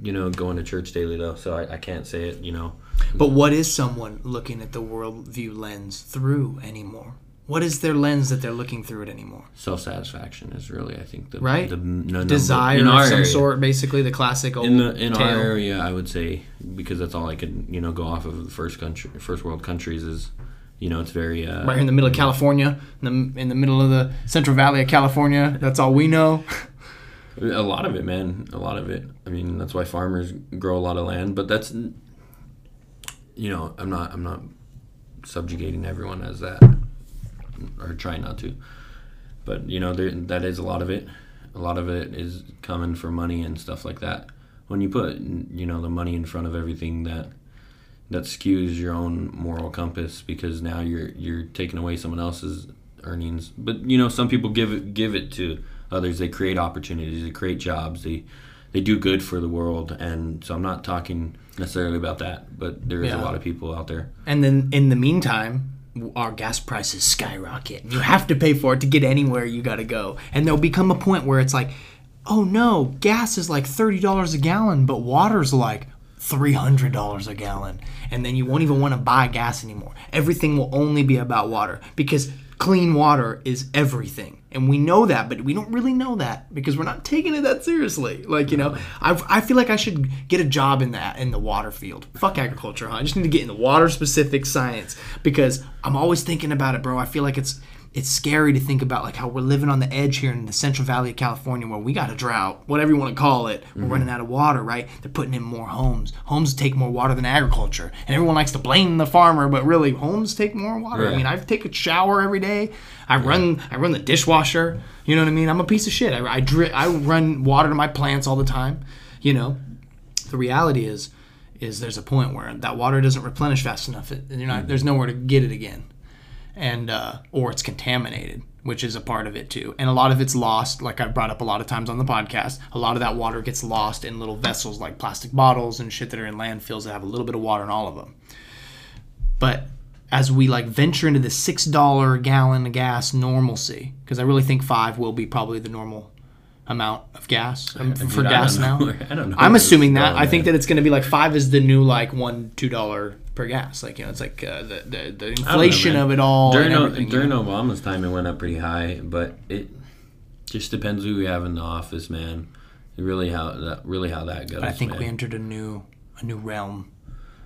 you know going to church daily though, so I, I can't say it. You know, But what is someone looking at the worldview lens through anymore? What is their lens that they're looking through it anymore? self satisfaction is really I think the Right? the n- number- Desire in of some area. sort, basically the classic old in the in our area, I would say because that's all I could you know go off of the first country, first world countries is, you know, it's very uh, right here in the middle of California, in the, in the middle of the Central Valley of California. That's all we know. a lot of it, man, a lot of it. I mean, that's why farmers grow a lot of land, but that's, you know, I'm not I'm not subjugating everyone as that, or trying not to, but you know, there that is a lot of it. A lot of it is coming for money and stuff like that. When you put you know the money in front of everything that that skews your own moral compass because now you're you're taking away someone else's earnings. But you know, some people give it give it to others. They create opportunities, they create jobs, they they do good for the world. And so I'm not talking necessarily about that, but there is Yeah. a lot of people out there. And then in the meantime, our gas prices skyrocket. You have to pay for it to get anywhere you got to go. And there'll become a point where it's like, oh no, gas is like $30 a gallon, but water's like $300 a gallon. And then you won't even want to buy gas anymore. Everything will only be about water because clean water is everything. And we know that, but we don't really know that because we're not taking it that seriously. Like, you know, I, I feel like I should get a job in that in the water field. Fuck agriculture, huh? I just need to get into water specific science because I'm always thinking about it, bro. I feel like it's it's scary to think about like how we're living on the edge here in the Central Valley of California where we got a drought, whatever you want to call it. We're mm-hmm. running out of water, right? They're putting in more homes. Homes take more water than agriculture. And everyone likes to blame the farmer, but really homes take more water. I mean, I take a shower every day. I run I run the dishwasher. You know what I mean? I'm a piece of shit. I I, dri- I run water to my plants all the time, you know. The reality is is there's a point where that water doesn't replenish fast enough. It, you're not, mm-hmm. there's nowhere to get it again and uh, or it's contaminated, which is a part of it too. And a lot of it's lost, like I've brought up a lot of times on the podcast. A lot of that water gets lost in little vessels like plastic bottles and shit that are in landfills that have a little bit of water in all of them. But as we like venture into the six dollar a gallon gas normalcy, because I really think five will be probably the normal amount of gas um, Dude, for I gas now. I don't know I'm assuming that. I think that it's going to be like five is the new like one two dollar per gas. Like you know, it's like uh, the, the the I don't know, inflation of it all. During, and O- everything, you during know? Obama's time, it went up pretty high, but it just depends who we have in the office, man. Really how that really how that goes. I think man. we entered a new a new realm,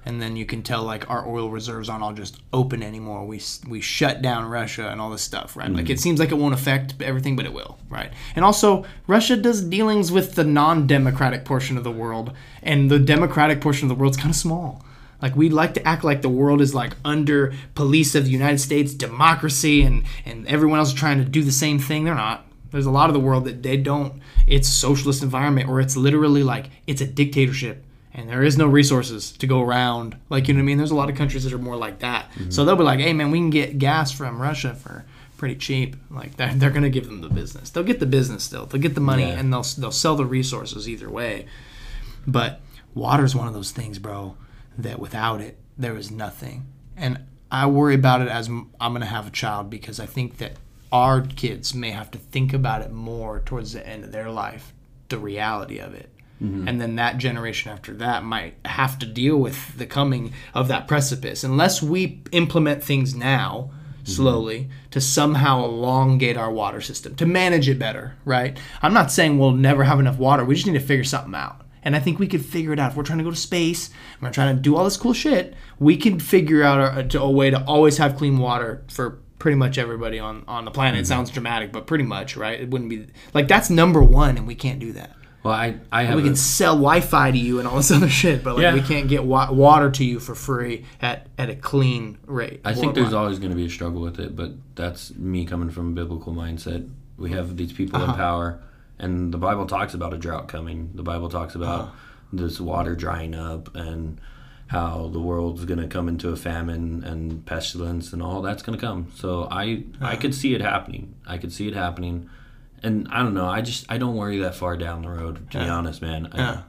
and then you can tell like our oil reserves aren't all just open anymore. We we shut down Russia and all this stuff, right? Mm-hmm. Like it seems like it won't affect everything, but it will, right? And also Russia does dealings with the non-democratic portion of the world, and the democratic portion of the world's kind of small. Like we like to act like the world is like under police of the United States, democracy, and and everyone else is trying to do the same thing. They're not. There's a lot of the world that they don't. It's a socialist environment, or it's literally like it's a dictatorship, and there is no resources to go around. Like you know what I mean? There's a lot of countries that are more like that. Mm-hmm. So they'll be like, "Hey man, we can get gas from Russia for pretty cheap." Like they're, they're gonna give them the business. They'll get the business still. They'll get the money, Yeah. and they'll they'll sell the resources either way. But water's one of those things, bro, that without it, there is nothing. And I worry about it as I'm going to have a child because I think that our kids may have to think about it more towards the end of their life, the reality of it. Mm-hmm. And then that generation after that might have to deal with the coming of that precipice. Unless we implement things now, mm-hmm. slowly, to somehow elongate our water system, to manage it better, right? I'm not saying we'll never have enough water. We just need to figure something out. And I think we could figure it out. If we're trying to go to space, we're trying to do all this cool shit, we can figure out a, a way to always have clean water for pretty much everybody on, on the planet. It sounds dramatic, but pretty much, right? It wouldn't be like that's number one, and we can't do that. Well, I I have We a- can sell Wi-Fi to you and all this other shit, but like Yeah. we can't get wa- water to you for free at, at a clean rate. I think there's always going to be a struggle with it, but that's me coming from a biblical mindset. We have these people Uh-huh. in power, and the Bible talks about a drought coming. The Bible talks about this water drying up and how the world's going to come into a famine and pestilence and all that's going to come. So I. I could see it happening. I could see it happening. And I don't know. I just I don't worry that far down the road. To be honest, man, I Yeah.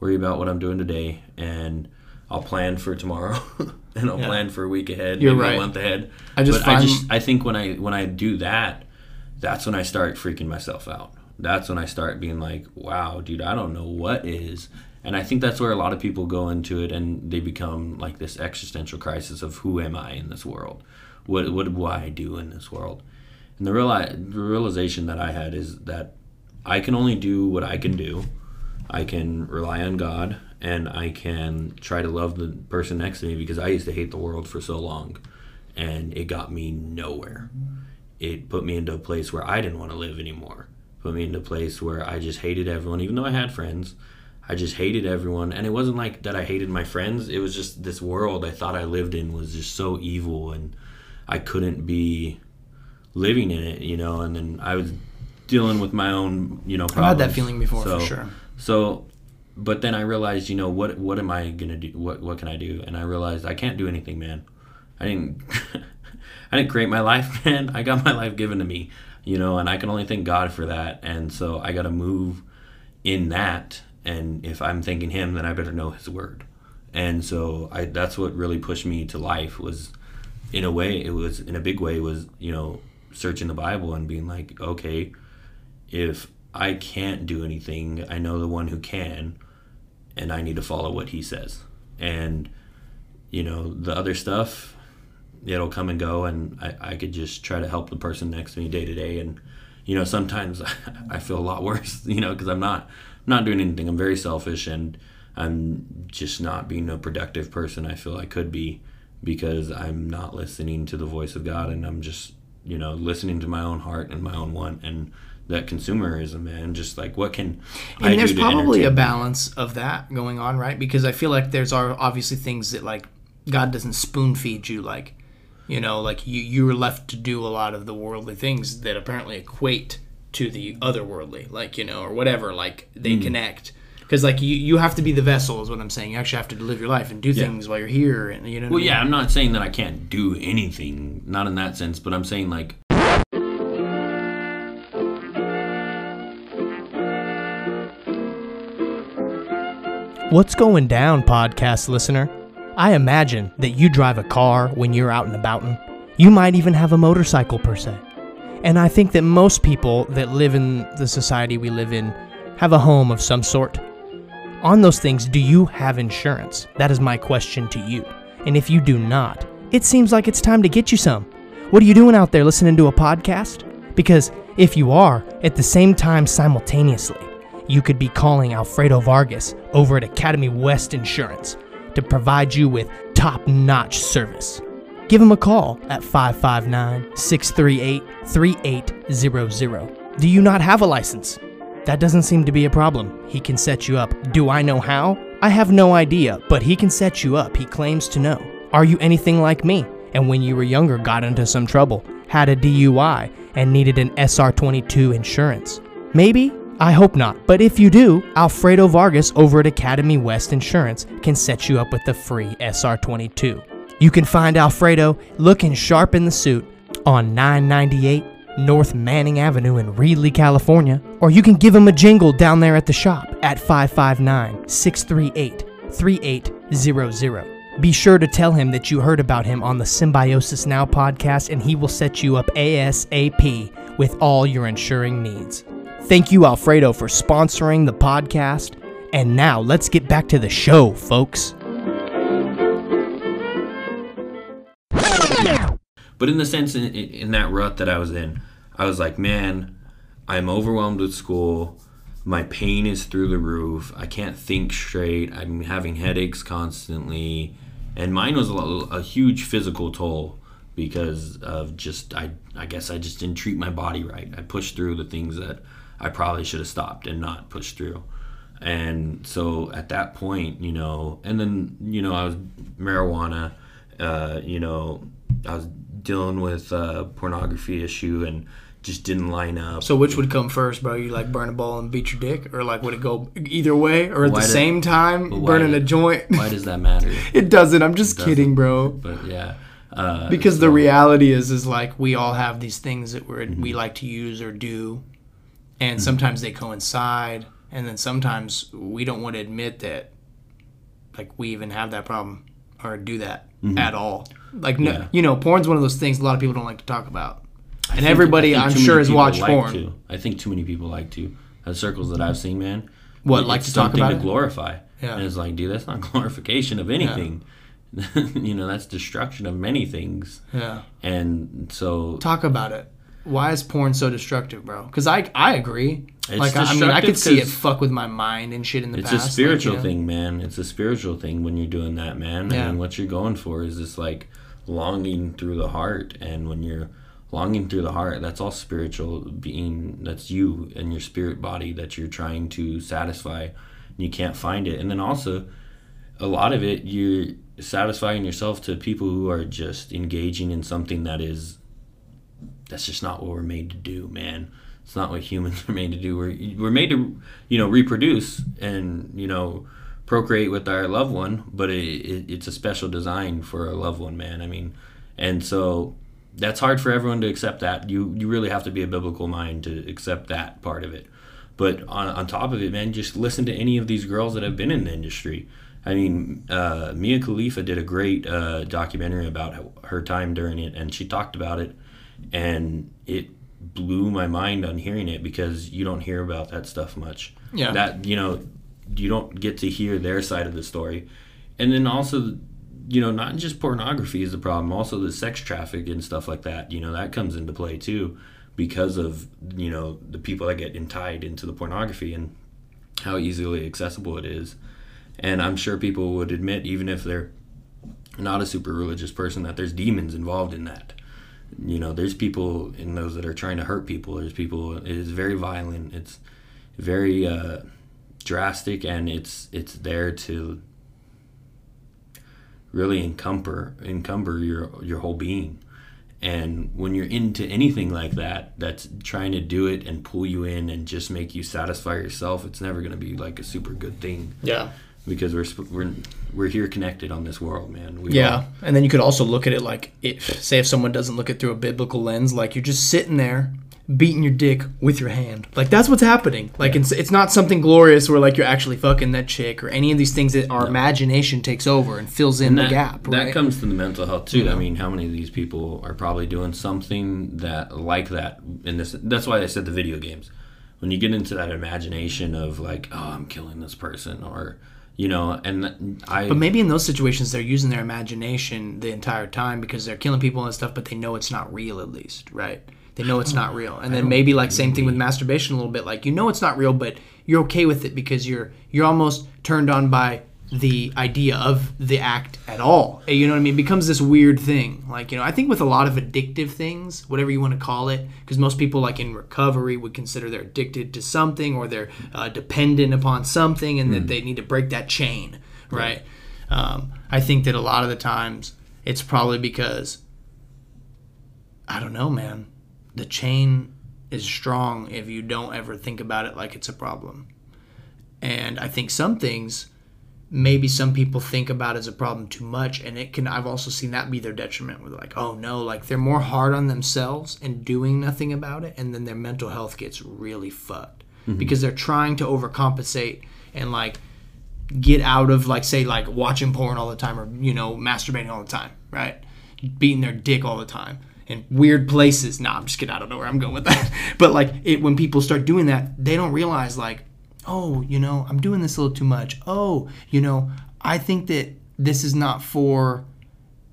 worry about what I'm doing today, and I'll plan for tomorrow, and I'll Yeah. plan for a week ahead, You're maybe right. a month ahead. I just but I just I think when I when I do that, that's when I start freaking myself out. That's when I start being like, wow, dude, I don't know what is. And I think that's where a lot of people go into it and they become like this existential crisis of who am I in this world? What what do I do in this world? And the, reali- the realization that I had is that I can only do what I can do. I can rely on God and I can try to love the person next to me because I used to hate the world for so long and it got me nowhere. It put me into a place where I didn't want to live anymore. Put me into a place where I just hated everyone, even though I had friends. I just hated everyone. And it wasn't like that I hated my friends. It was just this world I thought I lived in was just so evil and I couldn't be living in it, you know. And then I was dealing with my own, you know, I've had that feeling before So- for sure. so, but then I realized, you know, what what am I gonna do? What what can I do? And I realized I can't do anything, man. I didn't I didn't create my life, man. I got my life given to me, you know, and I can only thank God for that. And so I got to move in that. And if I'm thanking Him, then I better know His word. And so I that's what really pushed me to life was, in a way, it was in a big way was you know searching the Bible and being like, okay, if I can't do anything, I know the one who can, and I need to follow what he says. And, you know, the other stuff, it'll come and go, and I, I could just try to help the person next to me day to day. And, you know, sometimes I feel a lot worse, you know, because I'm not, not doing anything. I'm very selfish, and I'm just not being a productive person I feel I could be because I'm not listening to the voice of God, and I'm just, you know, listening to my own heart and my own want. And, that consumerism, and Just like what can I and there's do to probably a balance of that going on, right? Because I feel like there's are obviously things that like God doesn't spoon feed you, like you know, like you you're left to do a lot of the worldly things that apparently equate to the otherworldly, like you know, or whatever. Like they Hmm. connect. Because like you, you have to be the vessel is what I'm saying. You actually have to live your life and do things while you're here, and you know. what I Well, mean? yeah, I'm not saying that I can't do anything, not in that sense, but I'm saying like What's going down, podcast listener? I imagine that you drive a car when you're out and about. You might even have a motorcycle per se. And I think that most people that live in the society we live in have a home of some sort. On those things, do you have insurance? That is my question to you. And if you do not, it seems like it's time to get you some. What are you doing out there listening to a podcast? Because if you are, at the same time simultaneously, you could be calling Alfredo Vargas over at Academy West Insurance to provide you with top notch service. Give him a call at 559 638 3800. Do you not have a license? That doesn't seem to be a problem. He can set you up. Do I know how? I have no idea, but he can set you up. He claims to know. Are you anything like me? And when you were younger, got into some trouble, had a DUI, and needed an SR22 insurance? Maybe? I hope not. But if you do, Alfredo Vargas over at Academy West Insurance can set you up with the free SR22. You can find Alfredo looking sharp in the suit on 998 North Manning Avenue in Reedley, California, or you can give him a jingle down there at the shop at 559 638 3800. Be sure to tell him that you heard about him on the Symbiosis Now podcast, and he will set you up ASAP with all your insuring needs. Thank you, Alfredo, for sponsoring the podcast. And now let's get back to the show, folks. But in the sense, in, in that rut that I was in, I was like, man, I'm overwhelmed with school. My pain is through the roof. I can't think straight. I'm having headaches constantly. And mine was a, a huge physical toll because of just, I, I guess I just didn't treat my body right. I pushed through the things that I probably should have stopped and not pushed through. And so at that point, you know, and then, you know, I was marijuana, uh, you know, I was dealing with a pornography issue and just didn't line up. So which would come first, bro? You like burn a ball and beat your dick, or like would it go either way, or at Why the did- same time burning did- a joint? Why does that matter? it doesn't. I'm just doesn't. kidding, bro. But yeah. Uh, Because the reality is, is like we all have these things that we're, Mm-hmm. we like to use or do, and sometimes they coincide, and then sometimes we don't want to admit that, like we even have that problem or do that at all. Like no, Mm-hmm. Yeah. you know, porn's one of those things a lot of people don't like to talk about, I and think- everybody I'm sure has watched like porn. To. I think too many people like to. The circles that I've seen, man. What, like to talk about to glorify. Yeah. And it's like, dude, that's not glorification of anything. yeah. you know, that's destruction of many things. Yeah. And so Talk about it. Why is porn so destructive, bro? Because I I agree. It's like I, I mean, I could see it fuck with my mind and shit in the it's past. a like, spiritual you know? thing, man. It's a spiritual thing when you're doing that, man. Yeah. And what you're going for is this like longing through the heart. And when you're longing through the heart, that's all spiritual being. That's you and your spirit body that you're trying to satisfy. And you can't find it. And then also, a lot of it, you're satisfying yourself to people who are just engaging in something that is that's just not what we're made to do, man. It's not what humans are made to do. We're we're made to, you know, reproduce and you know, procreate with our loved one, but it, it, it's a special design for a loved one, man. I mean, and so that's hard for everyone to accept. That you you really have to be a biblical mind to accept that part of it. But on, on top of it, man, just listen to any of these girls that have been in the industry. I mean, uh, Mia Khalifa did a great uh, documentary about her time during it, and she talked about it, and it blew my mind on hearing it because you don't hear about that stuff much. Yeah. That you know, you don't get to hear their side of the story, and then also, you know, not just pornography is the problem, also the sex traffic and stuff like that. You know, that comes into play too, because of you know the people that get tied into the pornography and how easily accessible it is. And I'm sure people would admit, even if they're not a super religious person, that there's demons involved in that. You know, there's people in those that are trying to hurt people. There's people. It is very violent. It's very uh, drastic, and it's it's there to really encumber encumber your your whole being. And when you're into anything like that, that's trying to do it and pull you in and just make you satisfy yourself, it's never going to be like a super good thing Yeah. Because we're we're we're here connected on this world, man. We Yeah, all- and then you could also look at it like, if say if someone doesn't look at it through a biblical lens, like you're just sitting there beating your dick with your hand, like that's what's happening. Like it's it's not something glorious where like you're actually fucking that chick or any of these things that our imagination takes over and fills in the that, gap. that comes to the mental health too. Yeah. I mean, how many of these people are probably doing something that like that in this? That's why I said the video games. When you get into that imagination of like, oh, I'm killing this person, or you know, and I. But maybe in those situations they're using their imagination the entire time because they're killing people and stuff, but they know it's not real at least, right? They know it's not real. And then maybe like same thing with masturbation a little bit, like you know it's not real, but you're okay with it because you're you're almost turned on by the idea of the act at all. You know what I mean? It becomes this weird thing. Like, you know, I think with a lot of addictive things, whatever you want to call it, because most people like in recovery would consider they're addicted to something or they're uh, dependent upon something and that they need to break that chain, right? Um, I think that a lot of the times it's probably because I don't know, man. the chain is strong if you don't ever think about it like it's a problem. And I think some things maybe some people think about as a problem too much and it can I've also seen that be their detriment where they're like, oh no, like they're more hard on themselves and doing nothing about it and then their mental health gets really fucked. Mm-hmm. Because they're trying to overcompensate and like get out of like say like watching porn all the time or you know masturbating all the time right? Beating their dick all the time in weird places. Nah i'm just kidding. I don't know where i'm going with that. But like it when people start doing that they don't realize like oh you know i'm doing this a little too much oh you know i think that this is not for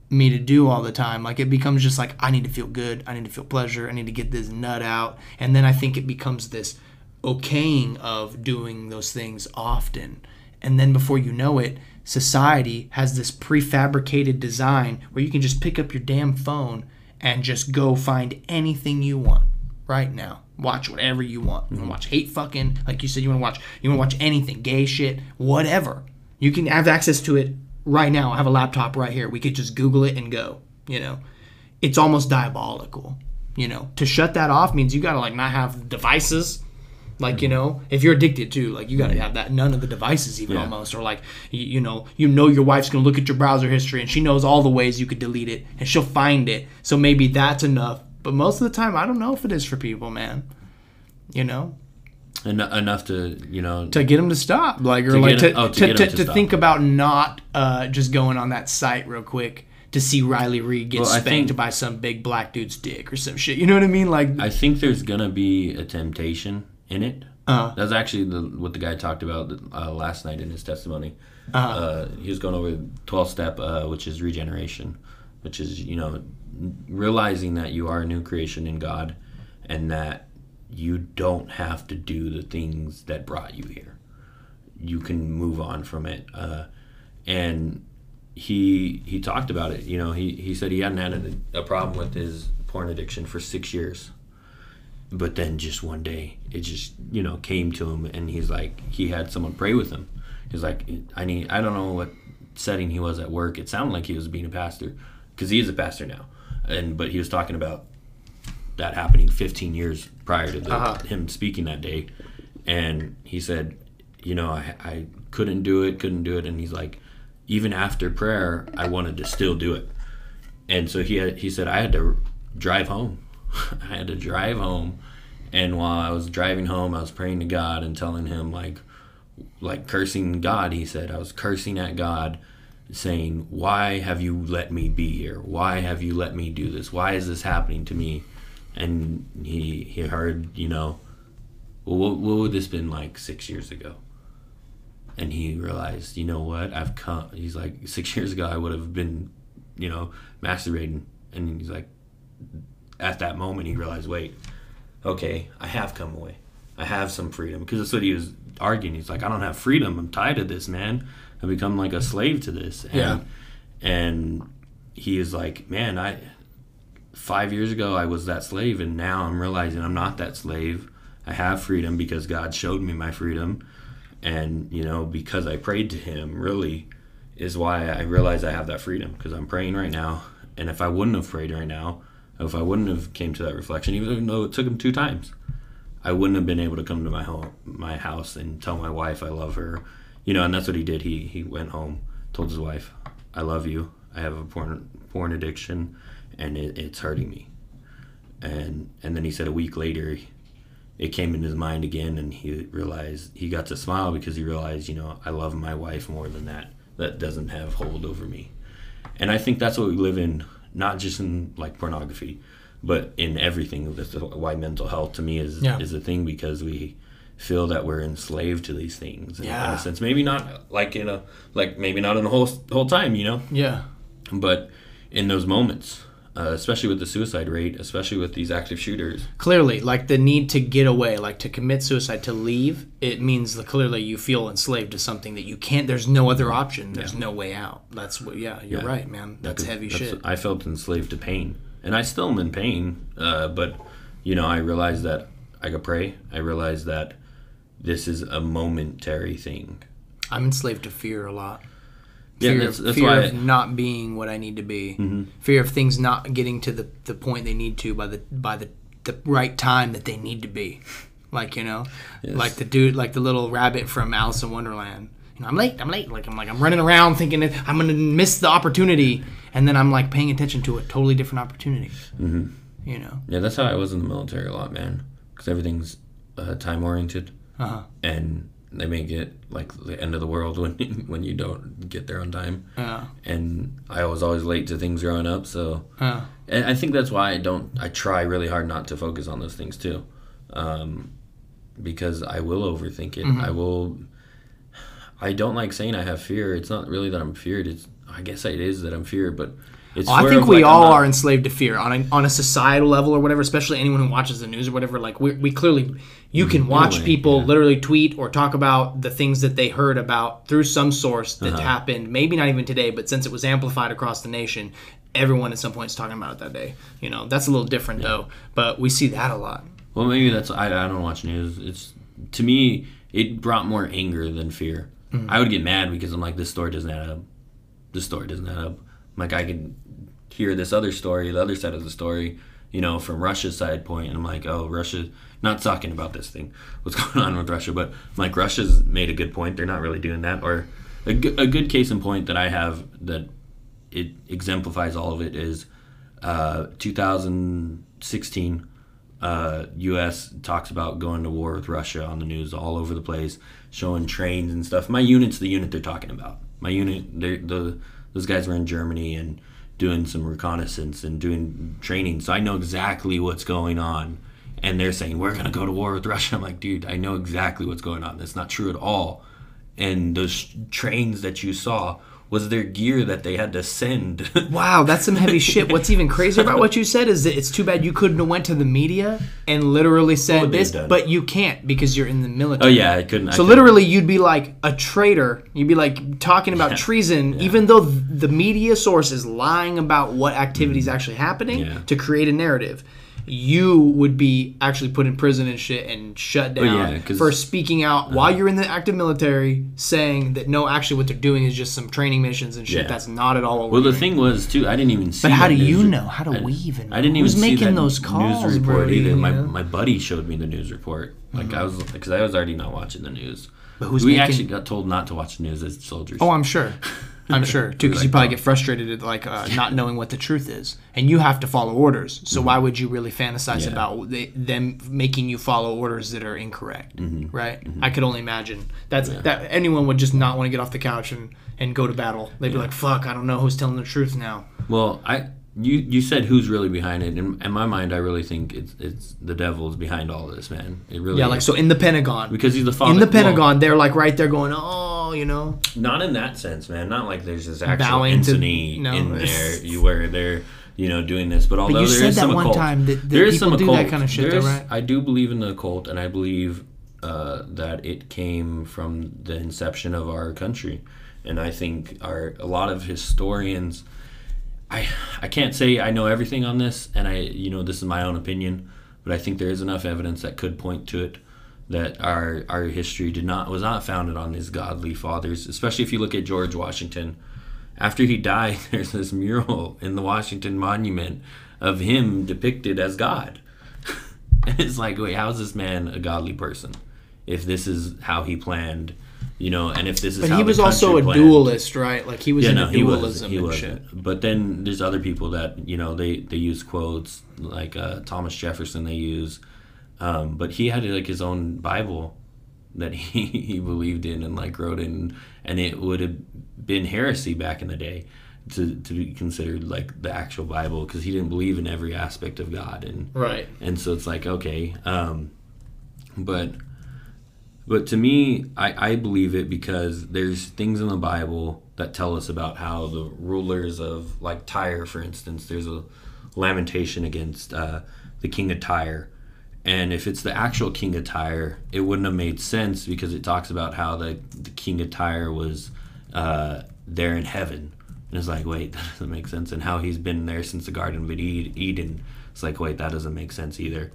me to do all the time. Like it becomes just like I need to feel good, I need to feel pleasure, I need to get this nut out, and then I think it becomes this okaying of doing those things often. And then before you know it, society has this prefabricated design where you can just pick up your damn phone and just go find anything you want right now. Watch whatever you want. You want to mm-hmm. watch hate fucking, like you said, you want to watch, you want to watch anything, gay shit, whatever. You can have access to it right now. I have a laptop right here. We could just Google it and go. You know, it's almost diabolical. You know, to shut that off means you gotta like not have devices. Like you mm-hmm. know, if you're addicted to, like you gotta mm-hmm. have that none of the devices even Yeah. almost, or like you, you know, you know your wife's gonna look at your browser history and she knows all the ways you could delete it and she'll find it. So maybe that's enough. But most of the time, I don't know if it is for people, man. You know, En- enough to you know to get them to stop, like or To like to, 'em- oh, to to, to, 'em to to think about not uh, just going on that site real quick to see Riley Reid get Well, spanked think- by some big black dude's dick or some shit. You know what I mean? Like, I think there's gonna be a temptation in it. Uh-huh. That's actually the, what the guy talked about uh, last night in his testimony. Uh-huh. Uh, he was going over twelve step, uh, which is regeneration, which is you know realizing that you are a new creation in God, and that you don't have to do the things that brought you here. You can move on from it, uh, and he he talked about it. You know, he he said he hadn't had a, a problem with his porn addiction for six years but then just one day it just you know came to him and he's like he had someone pray with him he's like i need i don't know what setting he was at work it sounded like he was being a pastor because he is a pastor now and but he was talking about that happening 15 years prior to the, Uh-huh. him speaking that day and he said you know I, I couldn't do it couldn't do it and he's like even after prayer i wanted to still do it and so he had, he said I had to drive home. I had to drive home, and while I was driving home, I was praying to God and telling Him like, like cursing God. He said I was cursing at God, saying, "Why have you let me be here? Why have you let me do this? Why is this happening to me?" And he he heard, you know, well, what, what would this been like six years ago? And he realized, you know what? I've come. He's like, six years ago, I would have been you know, masturbating. And he's like, at that moment, he realized, wait, okay, I have come away. I have some freedom. Because that's what he was arguing. He's like, I don't have freedom. I'm tied to this, man. I've become like a slave to this. And, Yeah. And he is like, man, I, five years ago, I was that slave. And now I'm realizing I'm not that slave. I have freedom because God showed me my freedom. And, you know, because I prayed to him, really, is why I realize I have that freedom because I'm praying right now. And if I wouldn't have prayed right now, if I wouldn't have came to that reflection, even though it took him two times, I wouldn't have been able to come to my home, my house, and tell my wife I love her. You know, and that's what he did. He he went home, told his wife, "I love you. I have a porn porn addiction, and it, it's hurting me." And and then he said a week later, it came in his mind again, and he realized he got to smile because he realized, you know, I love my wife more than that. That doesn't have hold over me. And I think that's what we live in, not just in like pornography, but in everything. That's why mental health to me is Yeah. is a thing because we feel that we're enslaved to these things. In, in a sense, maybe not like in a like maybe not in the whole whole time, you know, yeah, but in those moments, uh, especially with the suicide rate, especially with these active shooters. clearly, like the need to get away, like to commit suicide, to leave, it means that clearly you feel enslaved to something that you can't. There's no other option. There's no way out. That's what. Yeah, you're Yeah. right, man. That's heavy shit. I felt enslaved to pain, and I still am in pain. Uh, but you know, I realized that I could pray. I realized that this is a momentary thing. I'm enslaved to fear a lot. Yeah, fear, that's- of, fear why of I- not being what I need to be. Mm-hmm. Fear of things not getting to the, the point they need to by the by the the right time that they need to be. Like you know, like the dude, like the little rabbit from Alice in Wonderland. You know, I'm late. I'm late. Like I'm like I'm running around thinking that I'm gonna miss the opportunity, and then I'm like paying attention to a totally different opportunity. Mm-hmm. You know. Yeah, that's how I was in the military a lot, man. Because everything's uh, time oriented, Uh-huh. and they make it like the end of the world when when you don't get there on time. Yeah. And I was always late to things growing up, so Yeah. and I think that's why I don't. I try really hard not to focus on those things too, um, because I will overthink it. Mm-hmm. I will. I don't like saying I have fear. It's not really that I'm feared. It's I guess it is that I'm feared, but I think we like all not- are enslaved to fear on a, on a societal level or whatever. Especially anyone who watches the news or whatever. Like we, we clearly, you can watch way, people yeah. literally tweet or talk about the things that they heard about through some source Uh-huh. that happened. Maybe not even today, but since it was amplified across the nation, everyone at some point is talking about it that day. You know, that's a little different though. But we see that a lot. Well, maybe that's I, I don't watch news. It's to me it brought more anger than fear. Mm-hmm. I would get mad because I'm like this story doesn't add up. This story doesn't add up. I'm like I could hear this other story, the other side of the story, you know, from Russia's side point, and I'm like, oh, Russia. Not talking about this thing, what's going on with Russia, but like Russia's made a good point. They're not really doing that, or a, good case in point that I have that it exemplifies all of it is uh, 2016 uh, U.S. talks about going to war with Russia on the news all over the place, showing trains and stuff. My unit's the unit they're talking about. My unit, the those guys were in Germany and doing some reconnaissance and doing training, so I know exactly what's going on. And they're saying we're gonna go to war with Russia. I'm like, dude, I know exactly what's going on. That's not true at all. And those trains that you saw was their gear that they had to send. Wow, that's some heavy shit. What's even crazier about what you said is that it's too bad you couldn't have went to the media and literally said this, but you can't because you're in the military. oh yeah, I couldn't. I So couldn't- literally, you'd be like a traitor. You'd be like talking about treason, even though the media source is lying about what activities actually happening Mm. Yeah. to create a narrative. You would be actually put in prison and shit and shut down yeah, 'cause- for speaking out uh, while you're in the active military, saying that no, actually, what they're doing is just some training missions and shit. Yeah. That's not at all. What Well, we're the doing. thing was too. I didn't even see. But how that do you news- know? How do I- we even? I didn't know? even Who's see making that those calls, news report Brody, either. you My know? my buddy showed me the news report. Like hmm. I was because I was already not watching the news. But who's we making- actually got told not to watch the news as soldiers. Oh, I'm sure. I'm sure too, because you probably oh. get frustrated at like uh, not knowing what the truth is, and you have to follow orders. So why would you really fantasize Mm-hmm. Yeah. about they, them making you follow orders that are incorrect? Mm-hmm. Right? I could only imagine that's that anyone would just not want to get off the couch and and go to battle. They'd be like, "Fuck, I don't know who's telling the truth now." Well, I you you said who's really behind it. In, in my mind, I really think it's it's the devil's behind all this, man. It really Yeah, is. like so in the Pentagon. because he's the father. in the well, Pentagon, they're like right there going, "Oh, you know." not in that sense, man. Not like there's this actual Bowing to- entity no. in there you where they're you know doing this. But although you there said is that some one occult, time that- that there is some do that occult. kind of shit though, There's- right? I do believe in the occult, and I believe uh, that it came from the inception of our country, and I think our a lot of historians. I I can't say I know everything on this, and I you know this is my own opinion, but I think there is enough evidence that could point to it that our our history did not was not founded on these godly fathers. Especially if you look at George Washington, after he died, there's this mural in the Washington Monument of him depicted as God. it's like, wait, how is this man a godly person? If this is how he planned, you know, and if this is But how he was also a planned. dualist, right? Like he was Yeah, into no, he was. dualism He and was. shit. But then there's other people that you know they they use quotes like uh, Thomas Jefferson. They use, um, but he had like his own Bible that he, he believed in and like wrote in, and it would have been heresy back in the day to to be considered like the actual Bible because he didn't believe in every aspect of God and Right. and so it's like okay um but but to me I, I believe it because there's things in the bible that tell us about how the rulers of like tyre for instance there's a lamentation against uh, the king of tyre. And if it's the actual king of tyre it wouldn't have made sense because it talks about how the, the king of tyre was uh, there in heaven. And it's like wait that doesn't make sense. And how he's been there since the garden of eden it's like wait that doesn't make sense either.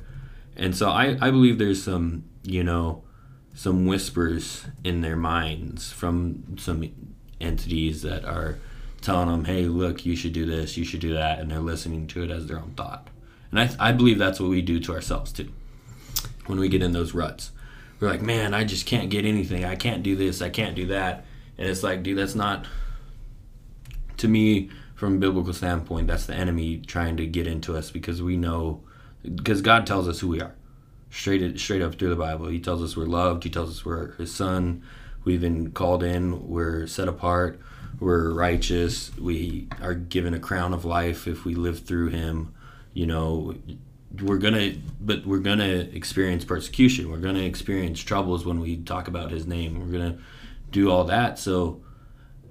And so I, I believe there's some you know some whispers in their minds from some entities that are telling them hey look you should do this you should do that and they're listening to it as their own thought And I, I believe that's what we do to ourselves too. When we get in those ruts, we're like, man, I just can't get anything. I can't do this. I can't do that. And it's like, dude, that's not. To me, from a biblical standpoint, that's the enemy trying to get into us because we know, because God tells us who we are, straight straight up through the Bible. He tells us we're loved. He tells us we're His Son. We've been called in. We're set apart. We're righteous. We are given a crown of life if we live through Him. You know, we're gonna, but we're gonna experience persecution. We're gonna experience troubles when we talk about His name. We're gonna do all that. So,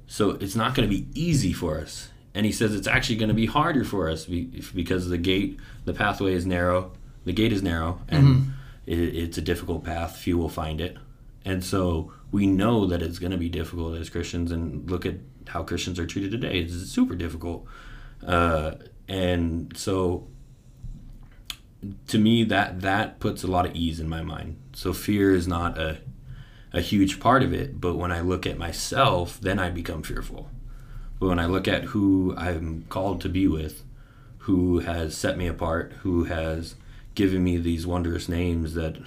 so it's not gonna be easy for us. And He says it's actually gonna be harder for us because the gate, the pathway is narrow. The gate is narrow, and mm-hmm. it, it's a difficult path. Few will find it, and so we know that it's going to be difficult as Christians. And look at how Christians are treated today. It's super difficult. Uh, and so to me that that puts a lot of ease in my mind. So fear is not a a huge part of it, but when I look at myself, then I become fearful. But when I look at who I'm called to be with, who has set me apart, who has given me these wondrous names that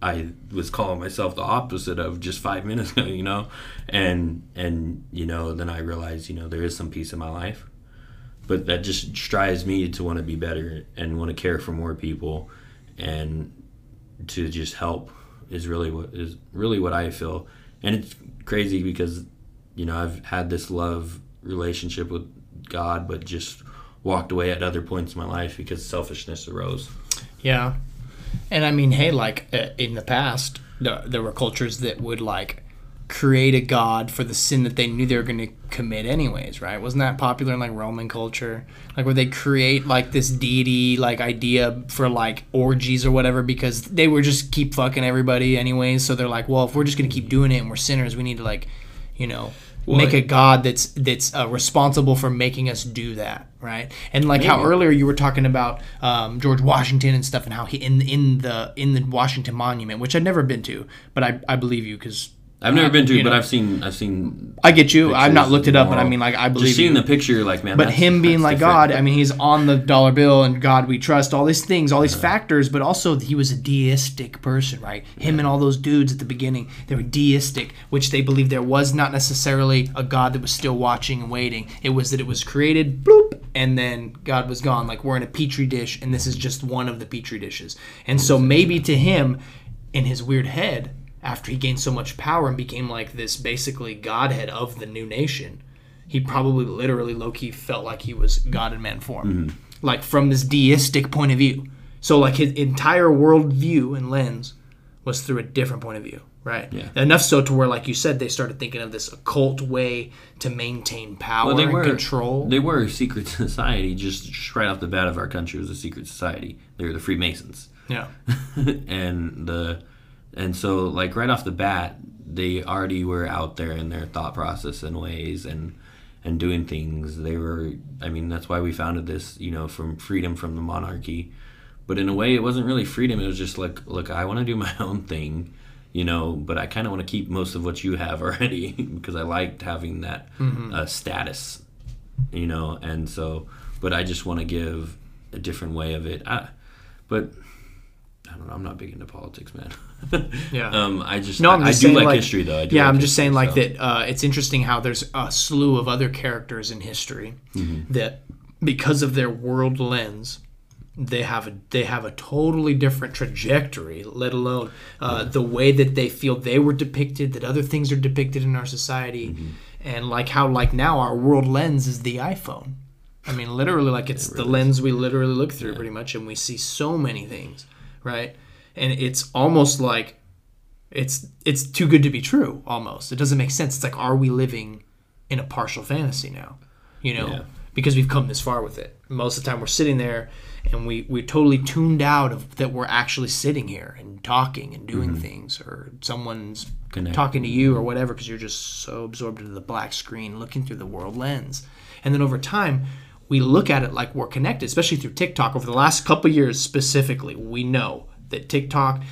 I was calling myself the opposite of just five minutes ago, you know, and and you know, then I realized, you know, there is some peace in my life, but that just strives me to want to be better and want to care for more people, and to just help is really what is really what I feel, and it's crazy because, you know, I've had this love relationship with God, but just walked away at other points in my life because selfishness arose. Yeah, and I mean, hey, like uh, in the past, there, there were cultures that would like create a god for the sin that they knew they were going to commit anyways right? Wasn't that popular in like roman culture? Like where they create like this deity like idea for like orgies or whatever? Because they were just keep fucking everybody anyways. So they're like well if we're just going to keep doing it and we're sinners we need to like you know well, make a god that's that's uh, responsible for making us do that right and like maybe. how earlier you were talking about um, george washington and stuff and how he in in the in the washington monument which i've never been to but i, I believe you because I've never uh, been to, but know, I've seen. I've seen. I get you. I've not looked it up, but I mean, like, I believe. Just seeing you. the picture, like, man. But him being like God, I mean, he's on the dollar bill, and God we trust. All these things, all these yeah. factors, but also he was a deistic person, right? Him yeah. and all those dudes at the beginning, they were deistic, which they believed there was not necessarily a God that was still watching and waiting. It was that it was created, bloop, and then God was gone. Like we're in a petri dish, and this is just one of the petri dishes. And so maybe to him, in his weird head after he gained so much power and became like this basically godhead of the new nation, he probably literally Loki felt like he was God in man form, mm-hmm. like from this deistic point of view. So like his entire worldview and lens was through a different point of view, right? Yeah. Enough so to where, like you said, they started thinking of this occult way to maintain power well, they and were, control. They were a secret society. Just right off the bat of our country was a secret society. They were the Freemasons. Yeah. and the and so like right off the bat they already were out there in their thought process and ways and and doing things they were i mean that's why we founded this you know from freedom from the monarchy but in a way it wasn't really freedom it was just like look i want to do my own thing you know but i kind of want to keep most of what you have already because i liked having that mm-hmm. uh, status you know and so but i just want to give a different way of it I, but I don't know. I'm not big into politics, man. yeah. Um, I just no, I'm just I, I do like, like, history though. yeah, like I'm just saying like so. that. Uh, it's interesting how there's a slew of other characters in history mm-hmm. that, because of their world lens, they have a they have a totally different trajectory. Let alone uh, yeah. the way that they feel they were depicted, that other things are depicted in our society, mm-hmm. and like how like now our world lens is the iPhone. I mean, literally, like it's it really the lens is. we literally look through yeah. pretty much, and we see so many things right? And it's almost like it's it's too good to be true almost. It doesn't make sense. It's like are we living in a partial fantasy now? You know, yeah. because we've come this far with it. Most of the time we're sitting there and we we're totally tuned out of that we're actually sitting here and talking and doing mm-hmm. things or someone's Connect. talking to you or whatever because you're just so absorbed into the black screen looking through the world lens. And then over time we look at it like we're connected, especially through TikTok. Over the last couple years specifically, we know that TikTok,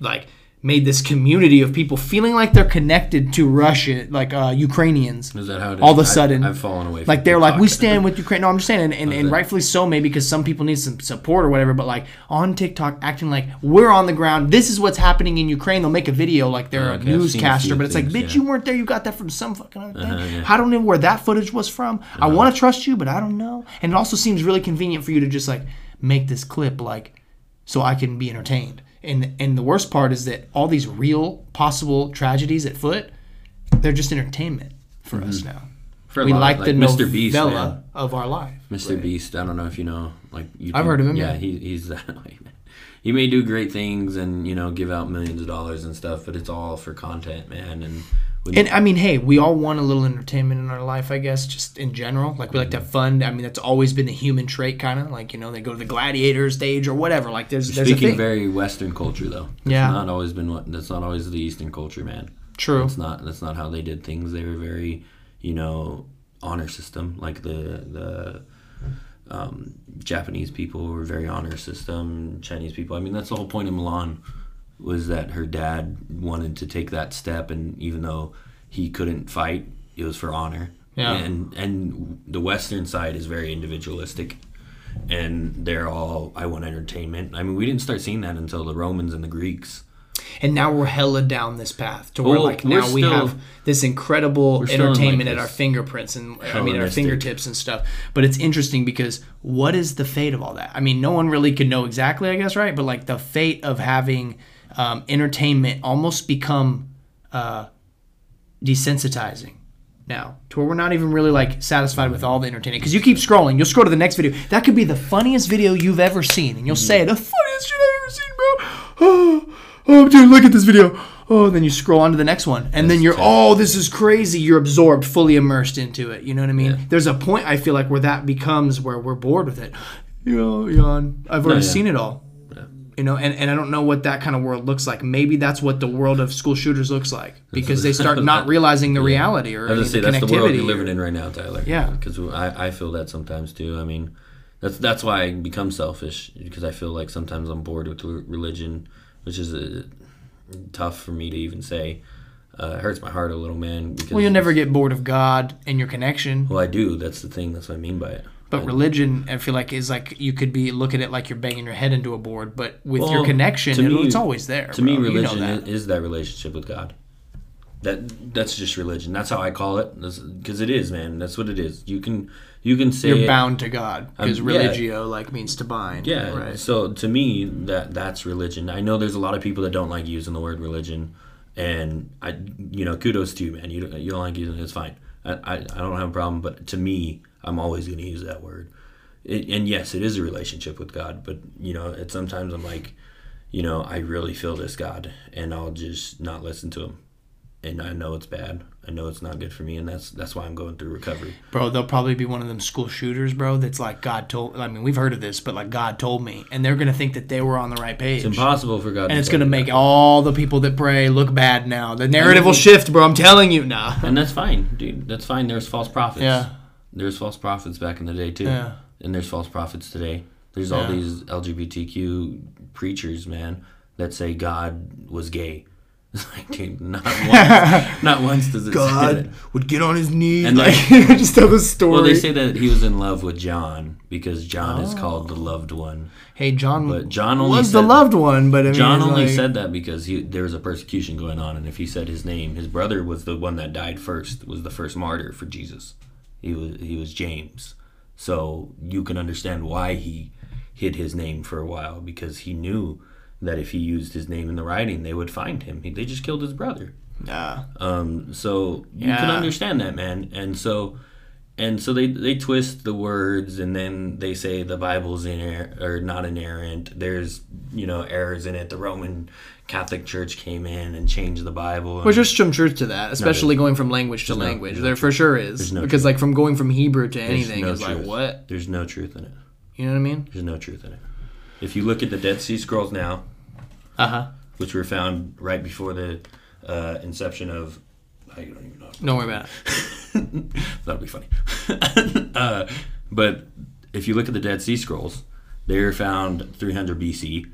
like made this community of people feeling like they're connected to Russia, like uh, Ukrainians. Is that how it is? All of a sudden, I've fallen away. From Like they're like, we stand with Ukraine. No, I'm just saying, and, and, and rightfully so, maybe because some people need some support or whatever. But like on TikTok, acting like we're on the ground. This is what's happening in Ukraine. They'll make a video like they're Okay, a a newscaster, few but it's like, bitch, yeah. Uh-huh, you weren't there. You got that from some fucking other thing. yeah. I don't know where that footage was from. I want to trust you, but I don't know. And it also seems really convenient for you to just like make this clip like so I can be entertained. And and the worst part is that all these real possible tragedies at foot, they're just entertainment for us mm-hmm. now. For we lot, like, the Mr. novella Beast, man. of our life. Mr. Beast. I don't know if you know, like you. I've heard of him, Yeah, he, he's that way. He may do great things and you know give out millions of dollars and stuff, but it's all for content, man. And And I mean, hey, we all want a little entertainment in our life, I guess, just in general. Like we like to have fun. I mean, that's always been a human trait, kind of like you know they go to the gladiator stage or whatever. Like there's there's a speaking very Western culture though. That's Yeah. not always been what. That's not always the Eastern culture, man. True. That's not that's not how they did things. They were very, you know, honor system. Like the the um, Japanese people were very honor system. Chinese people. I mean, that's the whole point of Mulan was that her dad wanted to take that step, and even though he couldn't fight, it was for honor. Yeah. And and the Western side is very individualistic. And they're all I want entertainment. I mean, we didn't start seeing that until the Romans and the Greeks. and now we're hella down this path to where Well, like we're now we have this incredible still in, like, entertainment at our fingerprints and I mean our fingertips and stuff. But it's interesting because what is the fate of all that? I mean, no one really can know exactly, I guess, right? But like the fate of having um, entertainment almost become uh, desensitizing now to where we're not even really like satisfied with all the entertainment. Because you keep scrolling you'll scroll to the next video. That could be the funniest video you've ever seen and you'll say the funniest shit i've ever seen bro. Oh, oh dude look at this video. Oh then you scroll on to the next one and then you're oh this is crazy. You're absorbed fully immersed into it. You know what i mean? There's a point i feel like where that becomes where we're bored with it. You know yawn i've already yeah. seen it all you know and, and i don't know what that kind of world looks like maybe that's what the world of school shooters looks like because they start not realizing the reality or I was say the that's the world connectivity you're or- living in right now, Tyler. Yeah. because I, I feel that sometimes too. I mean, that's that's why I become selfish because I feel like sometimes I'm bored with religion, which is uh tough for me to even say. Uh, it hurts my heart a little, man. Because well you'll never get bored of god and your connection Well, I do. That's the thing. That's what I mean by it. But religion i feel like is like you could be look at it like you're banging your head into a board but with your connection me- it's always there To me, bro. You know religion that. is that relationship with God. That that's just religion. That's how I call it. Because it is, man. That's what it is. You can you can say you're it- bound to god because Um, yeah. religio like means to bind Yeah. right So to me, that that's religion. I know there's a lot of people that don't like using the word religion, and I, you know, kudos to you, man. You don't, you don't like using it. It's fine. I, I, I don't have a problem. But to me, I'm always going to use that word. It, and yes, it is a relationship with God. But you know, it, sometimes I'm like, you know, I really feel this God, and I'll just not listen to him. And I know it's bad. I know it's not good for me, and that's that's why I'm going through recovery. bro they'll probably be one of them school shooters bro that's like god told i mean we've heard of this but like god told me and they're gonna think that they were on the right page It's impossible for God. and it's gonna make that. all the people that pray look bad now. The narrative will shift, bro. I'm telling you now. And that's fine, dude. That's fine. There's false prophets. Yeah. There's false prophets back in the day too. Yeah. And there's false prophets today. There's all Yeah. these LGBTQ preachers, man, that say God was gay. It's like, dude, not once, not once does it say that. would get on his knees And like just tell the story. Well, they say that he was in love with John because John is oh. called Oh. the loved one. hey, John, But John only was the said- loved one, but I mean, John only like- said that because he, there was a persecution going on, and if he said his name, his brother was the one that died first, was the first martyr for Jesus. He was he was James, so you can understand why he hid his name for a while because he knew that if he used his name in the writing, they would find him. He, they just killed his brother. Yeah. Um, so you can understand that, man. And so, and so they they twist the words, and then they say the Bible's inerrant or not inerrant. There's you know errors in it. The Roman Catholic Church came in and changed the Bible. and- Well, there's some truth to that, especially going from language to no- language. no there for sure is There's no because like from going from Hebrew to anything no is like truth. what There's no truth in it. you know what I mean? There's no truth in it. If you look at the Dead Sea Scrolls now, Uh huh. which were found right before the uh, inception of, I don't even know. Don't worry about it. That'll be funny. uh, but if you look at the Dead Sea Scrolls, they were found 300 BC,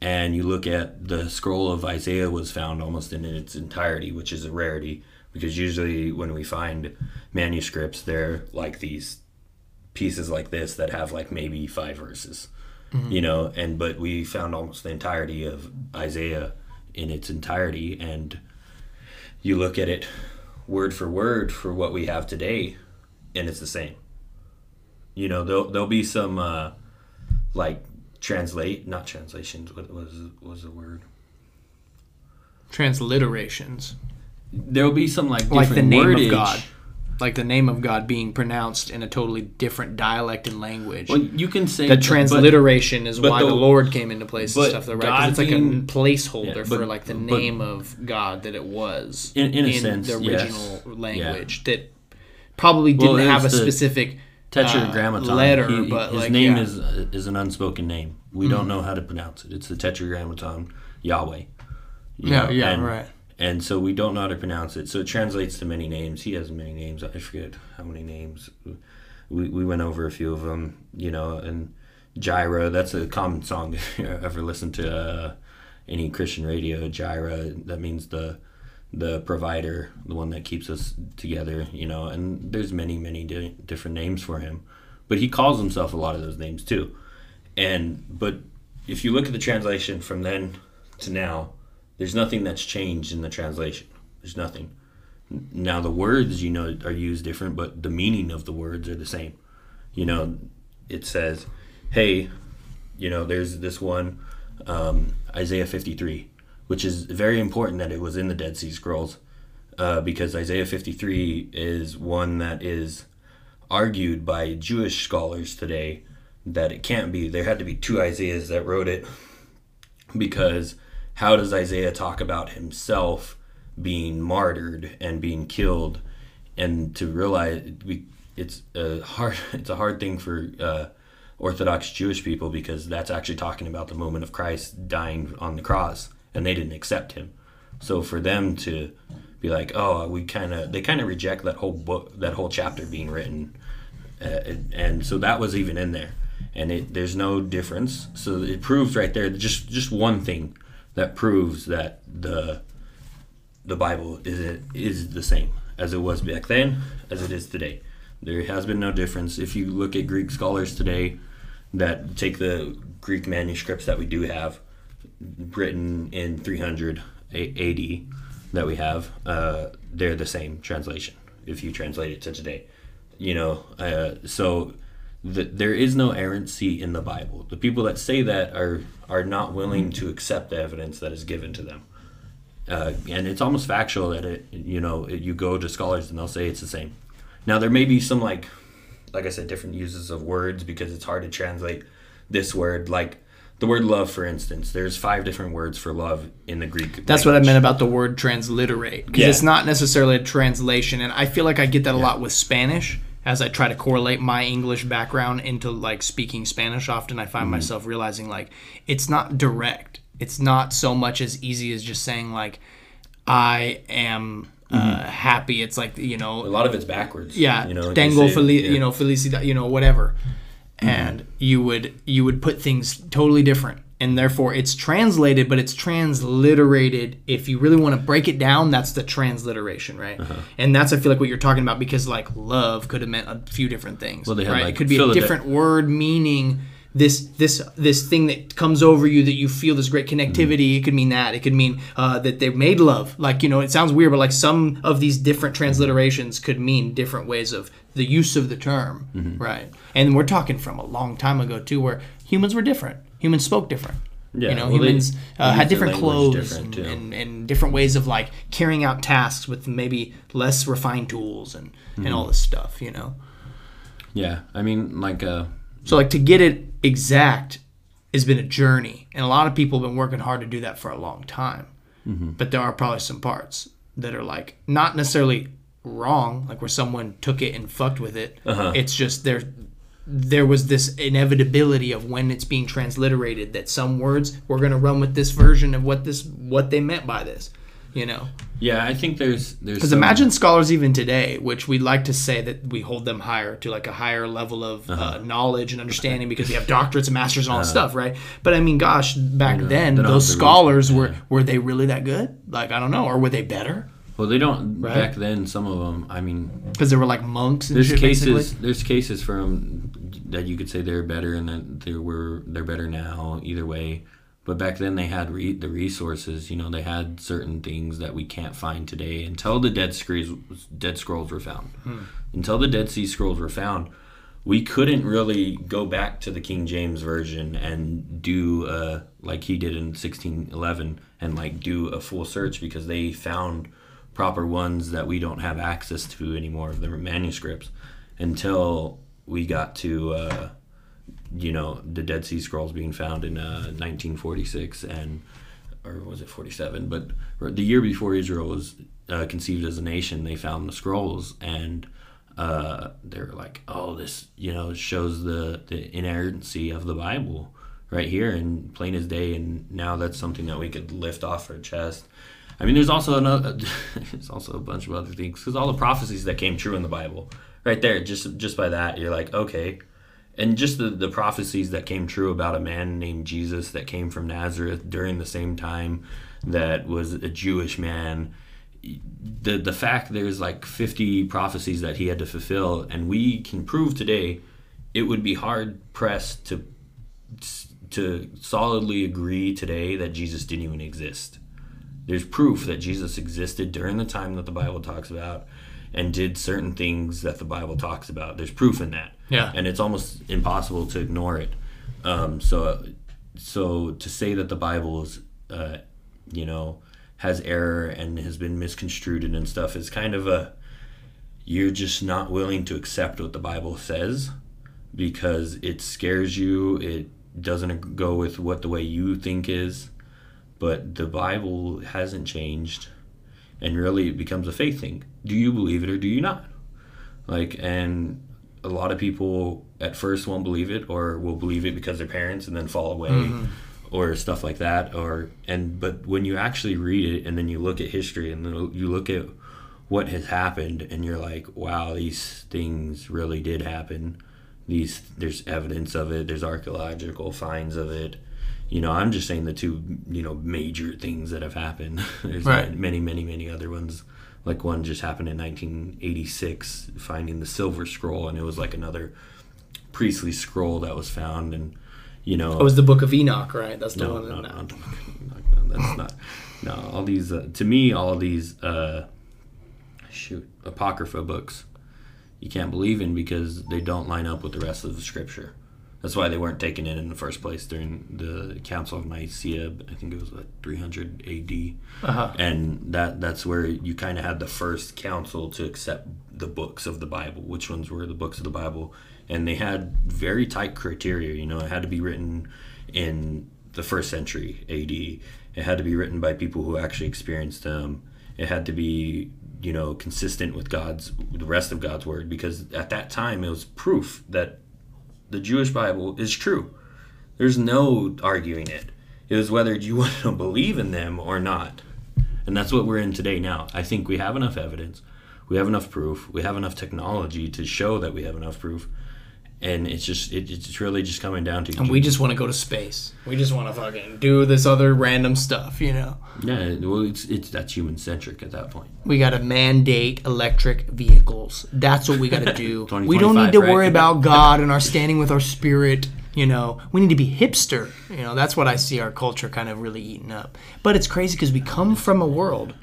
and you look at the scroll of Isaiah was found almost in its entirety, which is a rarity because usually when we find manuscripts, they're like these pieces like this that have like maybe five verses, you know. And but we found almost the entirety of Isaiah in its entirety, and you look at it word for word for what we have today, and it's the same. You know, there'll there'll be some uh, like translate, not translations. What was was the word? Transliterations. There'll be some like Like the name wordage. of God. Like the name of God being pronounced in a totally different dialect and language. Well, you can say the but- transliteration is but why the- the, Lord came into place and but stuff, though, right? It's like being- a placeholder Yeah, for like the but- name of God that it was In- in a sense, the yes. original language that probably didn't it have a the specific Tetragrammaton. uh, letter, He- but his like name yeah. is uh, is an unspoken name. We don't know how to pronounce it. It's the Tetragrammaton Yahweh. Yeah, know, yeah, and, right. And so we don't know how to pronounce it. So it translates to many names. He has many names. I forget how many names. We we went over a few of them. You know, and Jireh. That's a common song if you ever listen to uh, any Christian radio. Jireh. That means the the provider, the one that keeps us together, you know, and there's many, many di- different names for him. But he calls himself a lot of those names too. And, but if you look at the translation from then to now, there's nothing that's changed in the translation. There's nothing. Now, the words, you know, are used different, but the meaning of the words are the same. You know, it says, hey, you know, there's this one, um, Isaiah 53, which is very important that it was in the Dead Sea Scrolls uh, because Isaiah 53 is one that is argued by Jewish scholars today that it can't be. There had to be two Isaiahs that wrote it because how does Isaiah talk about himself being martyred and being killed and to realize it's a hard it's a hard thing for uh, Orthodox Jewish people because that's actually talking about the moment of Christ dying on the cross and they didn't accept him. So for them to be like, oh, we kind of they kind of reject that whole book, that whole chapter being written, uh, and, and so that was even in there, and it, there's no difference. So it proves right there, just just one thing that proves that the the Bible is is the same as it was back then as it is today. There has been no difference. If you look at Greek scholars today that take the Greek manuscripts that we do have, written in 300 AD that we have, uh, they're the same translation if you translate it to today. You know, uh, so the, there is no errancy in the Bible. The people that say that are are not willing to accept the evidence that is given to them. Uh, and it's almost factual that it, you know, it, you go to scholars and they'll say it's the same. Now there may be some like, like I said, different uses of words because it's hard to translate this word. Like the word love, for instance, there's five different words for love in the Greek. That's what I meant about the word transliterate because Yeah. it's not necessarily a translation, and I feel like I get that a lot with Spanish. As I try to correlate my English background into like speaking Spanish, often I find Mm-hmm. myself realizing like it's not direct. It's not so much as easy as just saying like I am uh, happy. It's like you know A lot of it's backwards. yeah, you know, say- feliz, yeah. you know, felicidad, you know, whatever. And you would you would put things totally different, and therefore it's translated, but it's transliterated. If you really want to break it down, that's the transliteration, right? Uh-huh. And that's I feel like what you're talking about because like love could have meant a few different things. Well, they had, right? like, it could be a different word meaning this this this thing that comes over you that you feel this great connectivity. It could mean that. It could mean uh, that they made love. Like you know, it sounds weird, but like some of these different transliterations could mean different ways of the use of the term, right? And we're talking from a long time ago too, where humans were different. Humans spoke different. Yeah, you know, well, humans they uh, had different clothes different, and, and, and different ways of like carrying out tasks with maybe less refined tools and, and all this stuff. You know. Yeah, I mean, like, uh, So like to get it exact has been a journey, and a lot of people have been working hard to do that for a long time. But there are probably some parts that are like not necessarily wrong, like where someone took it and fucked with it. Uh-huh. It's just there. There was this inevitability of when it's being transliterated that some words we're gonna run with this version of what this what they meant by this. You know, Yeah, I think there's there's because imagine scholars even today, which we like to say that we hold them higher to like a higher level of uh-huh. uh, knowledge and understanding because we have doctorates and masters and all that uh-huh. stuff, right? But I mean, gosh, back then those scholars reason, were were they really that good? Like I don't know, or were they better Well, they don't Right. back then. Some of them, I mean, because they were like monks and there's shit, cases basically? there's cases from that you could say they're better and that they were they're better now either way but back then they had re- the resources you know they had certain things that we can't find today until the dead scrolls dead scrolls were found until the dead sea scrolls were found we couldn't really go back to the king james version and do uh, like he did in 1611 and like do a full search because they found proper ones that we don't have access to anymore of the manuscripts until we got to uh, you know the Dead Sea Scrolls being found in uh, 1946 and or was it 47 but the year before Israel was uh, conceived as a nation they found the scrolls and uh, they're like oh this you know shows the the inerrancy of the Bible right here and plain as day. And now that's something that we could lift off our chest I mean, there's also another. there's also a bunch of other things because all the prophecies that came true in the Bible, right there, just just by that, you're like, okay, and just the the prophecies that came true about a man named Jesus that came from Nazareth during the same time that was a Jewish man. The the fact there's like 50 prophecies that he had to fulfill, and we can prove today, it would be hard pressed to to solidly agree today that Jesus didn't even exist there's proof that Jesus existed during the time that the Bible talks about and did certain things that the Bible talks about. There's proof in that. Yeah. And it's almost impossible to ignore it. Um, so, so to say that the Bible is, uh, you know, has error and has been misconstrued and stuff is kind of a, you're just not willing to accept what the Bible says because it scares you. It doesn't go with what the way you think is but the Bible hasn't changed, and really it becomes a faith thing. Do you believe it or do you not? Like, and a lot of people at first won't believe it, or will believe it because their parents, and then fall away, mm-hmm. or stuff like that. Or and but when you actually read it, and then you look at history, and then you look at what has happened, and you're like, wow, these things really did happen. These there's evidence of it. There's archaeological finds of it you know, I'm just saying the two, you know, major things that have happened. There's Right. many, many, many other ones. Like one just happened in 1986, finding the silver scroll, and it was like another priestly scroll that was found, and you know, It was the Book of Enoch, right? That's the no, one. no, that- no, no, no, that's not. No, all these uh, to me, all these uh, shoot apocrypha books, you can't believe in because they don't line up with the rest of the scripture. That's why they weren't taken in in the first place during the Council of Nicaea. I think it was like 300 A.D. Uh-huh. And that that's where you kind of had the first council to accept the books of the Bible. Which ones were the books of the Bible? And they had very tight criteria. You know, it had to be written in the first century A.D. It had to be written by people who actually experienced them. It had to be you know consistent with God's the rest of God's word because at that time it was proof that the Jewish Bible is true. There's no arguing it. It was whether you want to believe in them or not. And that's what we're in today now. I think we have enough evidence. We have enough proof. We have enough technology to show that we have enough proof. And it's just it, it's really just coming down to And we just want to go to space. We just want to fucking do this other random stuff, you know. yeah, well it's it's that's human centric at that point. We got to mandate electric vehicles. That's what we got to do. we don't need to right? worry about God and our standing with our spirit. You know, we need to be hipster. You know, that's what I see our culture kind of really eating up. But it's crazy because we come from a world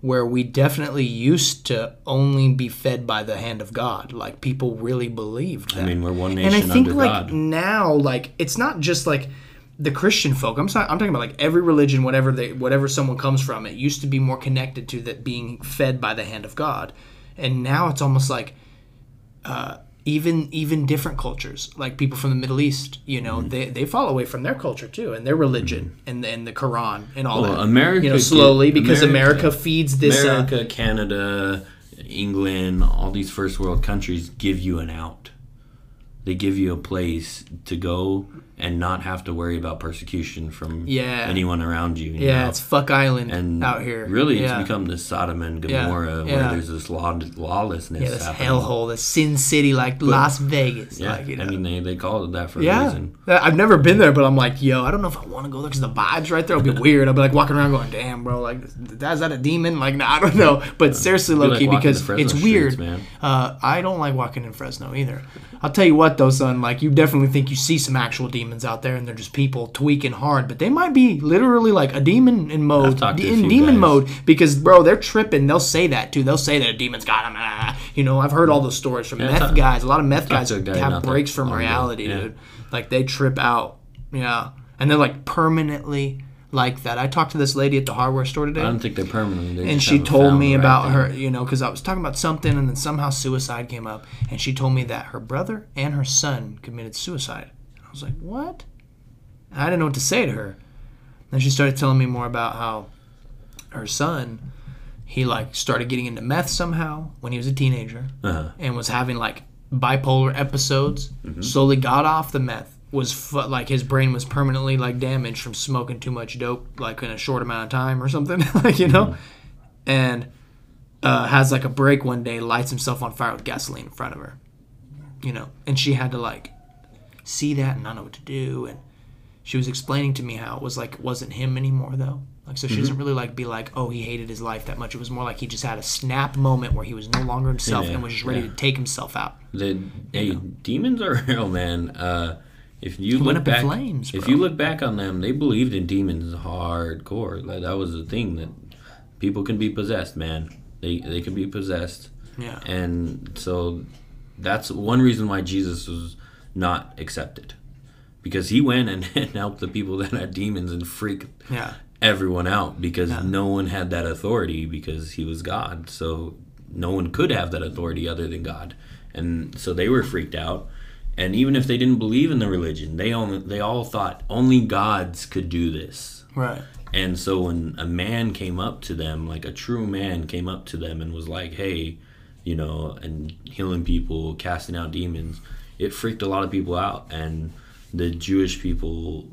where we definitely used to only be fed by the hand of God. Like people really believed that. I mean, we're one nation and I think like God. now, like it's not just like the Christian folk. I'm sorry, I'm talking about like every religion, whatever they, whatever someone comes from. It used to be more connected to that being fed by the hand of God, and now it's almost like uh, even even different cultures, like people from the Middle East. You know, Mm-hmm. they they fall away from their culture too, and their religion, and and the Quran, and all Well, that. America you know, slowly because America- America, feeds this. Uh, America, Canada, England, all these first world countries give you an out. they give you a place to go and not have to worry about persecution from Yeah. anyone around you. you Yeah, know? it's fuck island and out here. Really, yeah. it's become this Sodom and Gomorrah yeah. where there's this law, lawlessness. yeah, this hellhole, this sin city like Las Vegas. Yeah, like, you know. I mean they, they call it that for a reason. I've never been there, but I'm like, yo, I don't know if I want to go there because the vibes right there will be weird. I'll be like walking around going, damn, bro, like, is that a demon? Like, nah, I don't know. But seriously, low key, walking because it's streets, weird. man. Uh, I don't like walking in Fresno either. I'll tell you what, though, son, like, you definitely think you see some actual demons out there, and they're just people tweaking hard, but they might be literally like a demon in mode, talked to a in demon guys. mode, because bro, they're tripping. They'll say that too. They'll say that a demon's got them. Ah. You know, I've heard all those stories from Yeah, meth guys. A lot of meth guys guy have breaks from reality, Yeah. dude. Like they trip out. Yeah, and they're like permanently like that. I talked to this lady at the hardware store today I don't think they're permanent. They and she told me right about thing. her you know because i was talking about something and then somehow suicide came up and she told me that her brother and her son committed suicide i was like what and i didn't know what to say to her then she started telling me more about how her son he like started getting into meth somehow when he was a teenager Uh-huh. and was having like bipolar episodes Mm-hmm. slowly got off the meth was fu- like his brain was permanently like damaged from smoking too much dope like in a short amount of time or something like you know Mm-hmm. and uh, has like a break one day lights himself on fire with gasoline in front of her you know and she had to like see that and not know what to do and she was explaining to me how it was like it wasn't him anymore though like so she Mm-hmm. doesn't really like be like oh he hated his life that much it was more like he just had a snap moment where he was no longer himself Yeah, and was just ready yeah. to take himself out The hey, demons are real, man. Uh, if you went look up in back, flames, if you look back on them, they believed in demons hardcore. Like that was the thing that people can be possessed, man. They they can be possessed, yeah and so that's one reason why Jesus was not accepted, because he went and, and helped the people that had demons and freaked yeah everyone out because no one had that authority because he was God. So no one could have that authority other than God. And so they were freaked out. And even if they didn't believe in the religion, they only they all thought only gods could do this. right And so when a man came up to them, like a true man came up to them and was like, "Hey, you know, and healing people, casting out demons," it freaked a lot of people out. And the Jewish people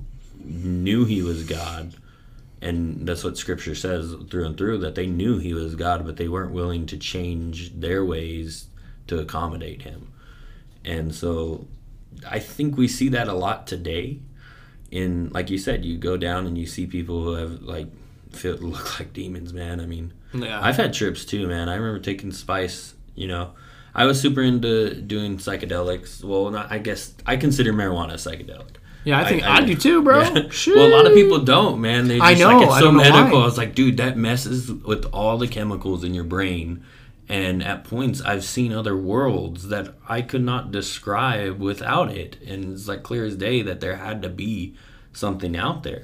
knew he was God, and that's what Scripture says through and through that they knew he was God, but they weren't willing to change their ways to accommodate him. And so, I think we see that a lot today in like you said, you go down and you see people who have like feel look like demons, man. I mean, Yeah. I've had trips too, man. I remember taking spice. You know, I was super into doing psychedelics. Well, not I guess I consider marijuana a psychedelic. yeah i think i, I- do too bro Yeah. Well, a lot of people don't, man. They just I know, like it's I so medical. why. I was like, dude, that messes with all the chemicals in your brain. And at points, I've seen other worlds that I could not describe without it. And it's like clear as day that there had to be something out there.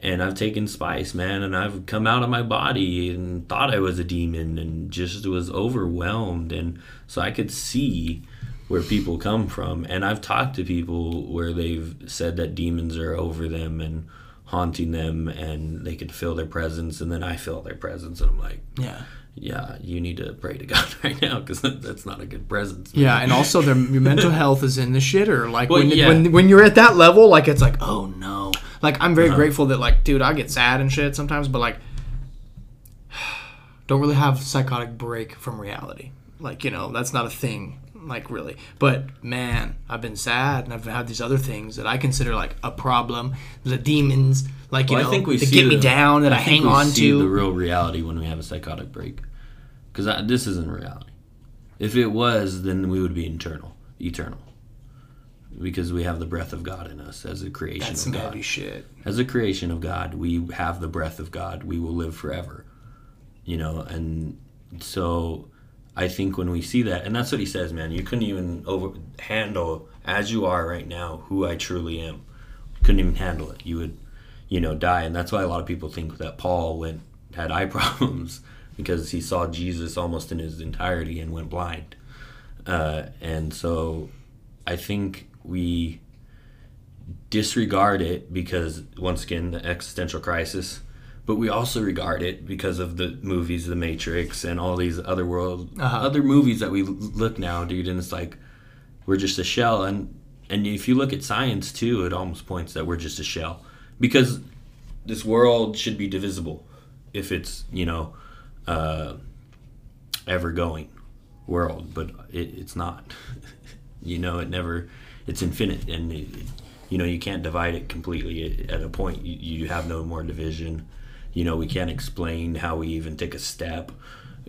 And I've taken spice, man, and I've come out of my body and thought I was a demon and just was overwhelmed. And so I could see where people come from. And I've talked to people where they've said that demons are over them and haunting them and they can feel their presence. And then I feel their presence and I'm like, yeah yeah, you need to pray to God right now because that's not a good presence. yeah and also their your mental health is in the shitter like Well, when, yeah. when when you're at that level like it's like oh no like i'm Uh-huh. very grateful that like dude i get sad and shit sometimes but like don't really have psychotic break from reality like you know that's not a thing like really but man i've been sad and i've had these other things that i consider like a problem the demons like you Well, know I think we see get me down that i, think hang we on see to the real reality when we have a psychotic break because this isn't reality. If it was, then we would be eternal, eternal, because we have the breath of God in us as a creation that's of some God. shit As a creation of God, we have the breath of God. We will live forever, you know. And so, I think when we see that, and that's what he says, man. You couldn't even over handle as you are right now who I truly am. Couldn't even handle it. You would, you know, die. And that's why a lot of people think that Paul went had eye problems because he saw Jesus almost in his entirety and went blind. Uh, and so, I think we disregard it because once again the existential crisis but we also regard it because of the movies the matrix and all these other world Uh-huh. other movies that we look now dude and it's like we're just a shell and and if you look at science too it almost points that we're just a shell because this world should be divisible if it's you know uh, ever going world but it, it's not. You know it never it's infinite and it, you know you can't divide it completely at a point. You, you have no more division. You know we can't explain how we even take a step.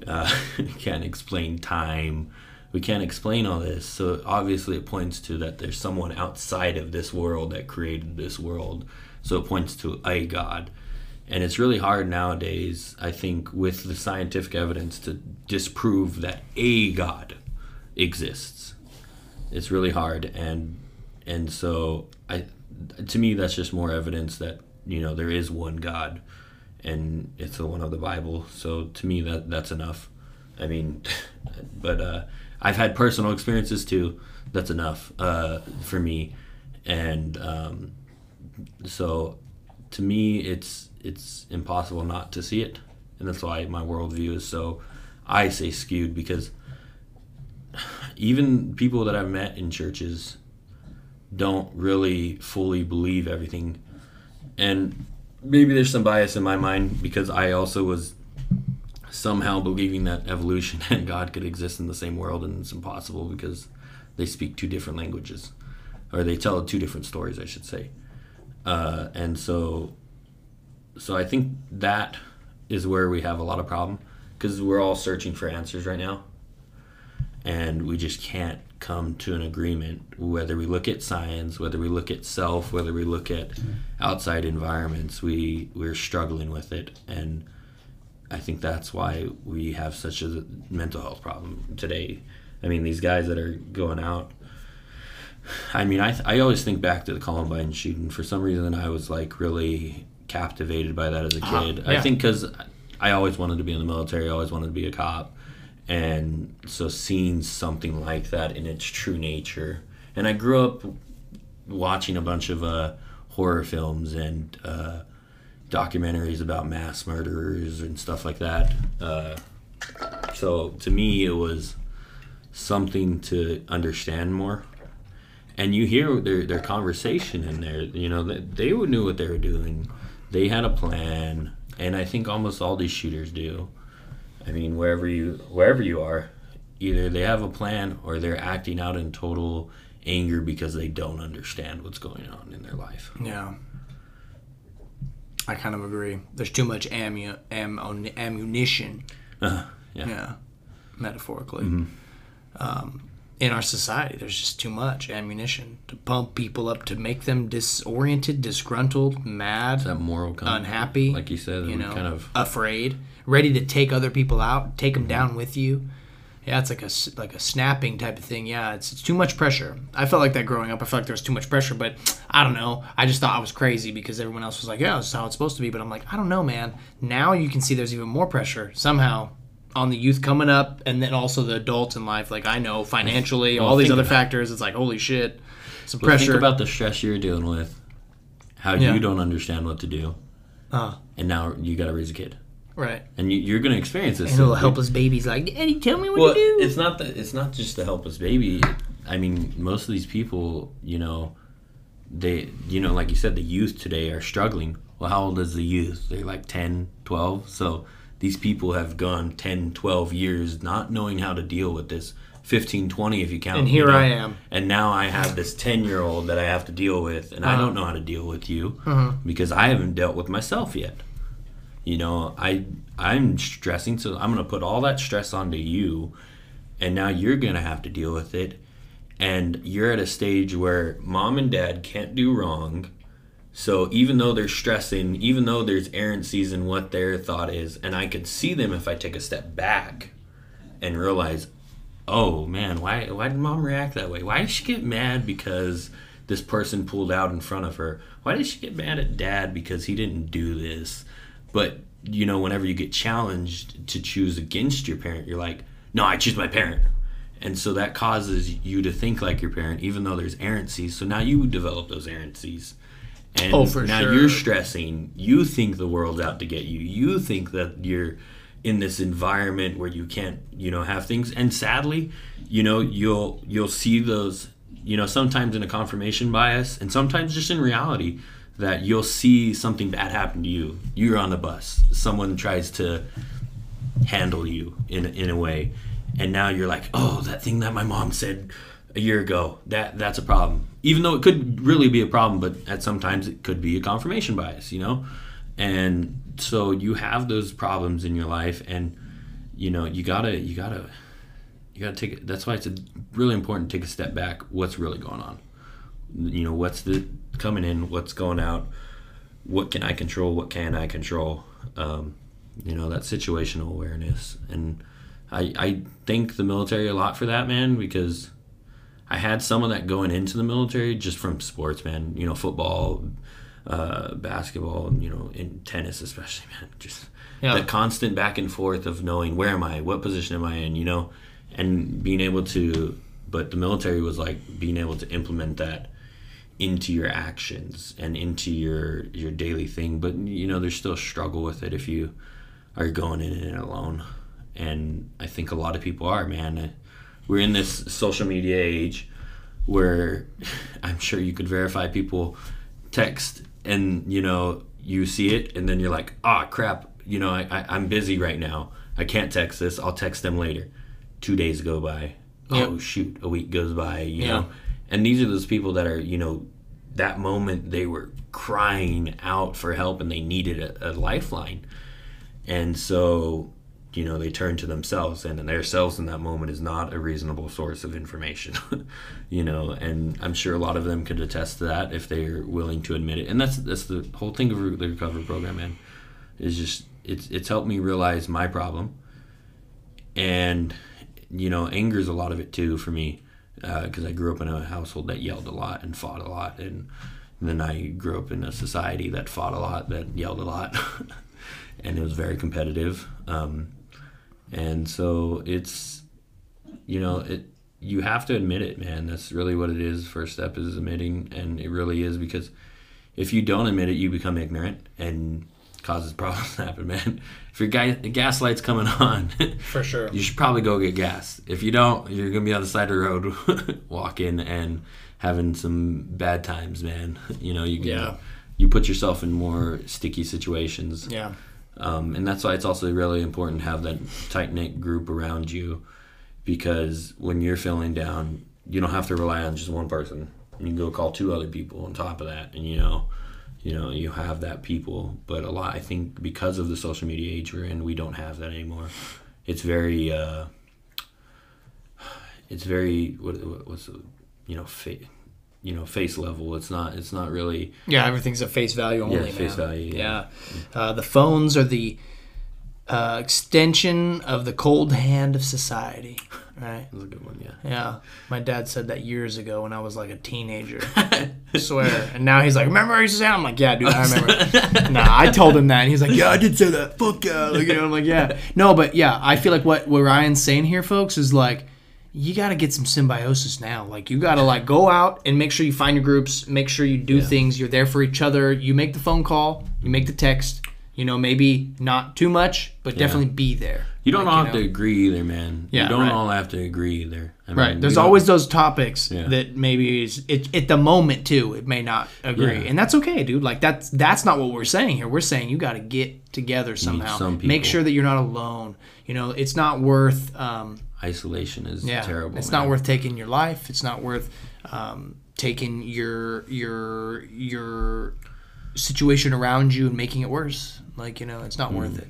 Uh, can't explain time. We can't explain all this. So obviously it points to that there's someone outside of this world that created this world so it points to a god. And it's really hard nowadays i think with the scientific evidence to disprove that a god exists. It's really hard. And and so i to me that's just more evidence that you know there is one god and it's the one of the bible. So to me that that's enough. I mean but uh i've had personal experiences too. That's enough uh for me. And um so to me it's it's impossible not to see it. And that's why my worldview is so i say skewed because even people that i've met in churches don't really fully believe everything. And maybe there's some bias in my mind because i also was somehow believing that evolution and god could exist in the same world and it's impossible because they speak two different languages. Or they tell two different stories i should say uh, and so so i think that is where we have a lot of problem because we're all searching for answers right now. And we just can't come to an agreement whether we look at science whether we look at self whether we look at outside environments we we're struggling with it. And i think that's why we have such a mental health problem today. I mean these guys that are going out i mean i, I always think back to the columbine shooting. For some reason i was like really captivated by that as a kid. Yeah. i think because i always wanted to be in the military i always wanted to be a cop. And so seeing something like that in its true nature and i grew up watching a bunch of uh, horror films and uh, documentaries about mass murderers and stuff like that. Uh, so to me it was something to understand more and you hear their, their conversation in there you know they, they knew what they were doing they had a plan and i think almost all these shooters do I mean, wherever you wherever you are, either they have a plan or they're acting out in total anger because they don't understand what's going on in their life. Yeah. I kind of agree. There's too much ammu- am- ammunition. Uh, yeah. Yeah. Metaphorically. Um, in our society, there's just too much ammunition to pump people up to make them disoriented, disgruntled, mad, That moral unhappy, like you said, you know, kind of afraid, ready to take other people out, take them mm-hmm. down with you. Yeah, it's like a like a snapping type of thing. Yeah, it's, it's too much pressure. I felt like that growing up. I felt like there was too much pressure, but I don't know. I just thought I was crazy because everyone else was like, "Yeah, this is how it's supposed to be." But I'm like, I don't know, man. Now you can see there's even more pressure somehow on the youth coming up, and then also the adults in life. Like I know financially, all these other factors. It's like holy shit, some But pressure. Think about the stress you're dealing with, how Yeah. you don't understand what to do, uh, and now you got to raise a kid, right. and you, you're going to experience this. And little helpless babies like, Daddy, tell me what well, to do. it's not that it's not just the helpless baby. I mean, most of these people, you know, they, you know, like you said, the youth today are struggling. Well, how old is the youth? They're like 10, 12. So these people have gone 10, 12 years not knowing how to deal with this. 15, 20 if you count. And you here know. I am. And now I have this 10 year old that I have to deal with, and I Uh-huh. don't know how to deal with you Uh-huh. because I haven't dealt with myself yet you know i i'm stressing so i'm going to put all that stress onto you and now you're going to have to deal with it and you're at a stage where mom and dad can't do wrong so even though they're stressing even though there's errancies in what their thought is and i could see them if i take a step back and realize oh man why why did mom react that way? Why did she get mad because this person pulled out in front of her? Why did she get mad at dad because he didn't do this? But you know whenever you get challenged to choose against your parent you're like no i choose my parent. And so that causes you to think like your parent even though there's errancies so now you develop those errancies and Oh, for now sure. you're stressing. You think the world's out to get you. You think that you're in this environment where you can't you know have things. And sadly you know you'll you'll see those you know sometimes in a confirmation bias and sometimes just in reality that you'll see something bad happen to you. You're on the bus. Someone tries to handle you in in a way. And now you're like oh that thing that my mom said a year ago that that's a problem even though it could really be a problem but at sometimes it could be a confirmation bias you know? And so you have those problems in your life and you know you gotta you gotta you gotta take it that's why it's really important to take a step back what's really going on? You know what's the coming in what's going out? What can i control what can i control? Um, you know that situational awareness. And I, I thank the military a lot for that man because I had some of that going into the military just from sports man. You know football uh, basketball you know in tennis especially man. Just Yeah. the constant back and forth of knowing where am I what position am I in you know and being able to but the military was like being able to implement that into your actions and into your your daily thing. But you know there's still a struggle with it if you are going in it alone. And i think a lot of people are man we're in this social media age where i'm sure you could verify people text and you know you see it and then you're like ah crap you know I, I, i'm busy right now. I can't text this. I'll text them later. Two days go by. Oh shoot. A week goes by you Yeah. know? And these are those people that are you know that moment they were crying out for help and they needed a, a lifeline. And so you know they turn to themselves and and themselves in that moment is not a reasonable source of information you know and i'm sure a lot of them could attest to that if they're willing to admit it. And that's that's the whole thing of the recovery program man is just it's it's helped me realize my problem. And you know anger is a lot of it too for me because I grew up in a household that yelled a lot and fought a lot and then I grew up in a society that fought a lot that yelled a lot and it was very competitive um, and so it's you know it you have to admit it man that's really what it is first step is admitting and it really is because if you don't admit it you become ignorant and causes problems to happen man if your guy gas light's coming on For sure. you should probably go get gas. If you don't, you're gonna be on the side of the road walking and having some bad times, man. You know, you Yeah. you put yourself in more sticky situations. Yeah. Um, and that's why it's also really important to have that tight knit group around you, because when you're feeling down, you don't have to rely on just one person. You can go call two other people on top of that, and you know, you know, you have that people. But a lot, I think, because of the social media age we're in, we don't have that anymore. It's very, uh, it's very what, what- what's you know, fa- you know, face level. It's not. It's not really. Yeah, everything's at face value only. Yeah, face value, Yeah. yeah. Uh, the phones are the uh, extension of the cold hand of society. Right. That's a good one. Yeah. Yeah. My dad said that years ago when I was like a teenager. I swear. And now he's like, Remember I used to say? I'm like, Yeah, dude, I remember. nah, I told him that. And he's like, Yeah, I did say that. Fuck yeah. Like, you know, I'm like, Yeah. No, but yeah, I feel like what, what Ryan's saying here, folks, is like, you got to get some symbiosis now. Like, you got to like go out and make sure you find your groups, make sure you do things. You're there for each other. You make the phone call, you make the text. You know, maybe not too much, but definitely be there. You don't Like, all you have to agree either, man. Yeah, you don't right. all have to agree either. I Right. mean, There's always those topics Yeah. that maybe is it, at the moment too. It may not agree, Yeah. and that's okay, dude. Like that's that's not what we're saying here. We're saying you got to get together somehow. some Make sure that you're not alone. You know, it's not worth. Um, isolation is yeah, terrible. It's man. not worth taking your life. It's not worth um, taking your your your situation around you and making it worse. Like you know, it's not worth it.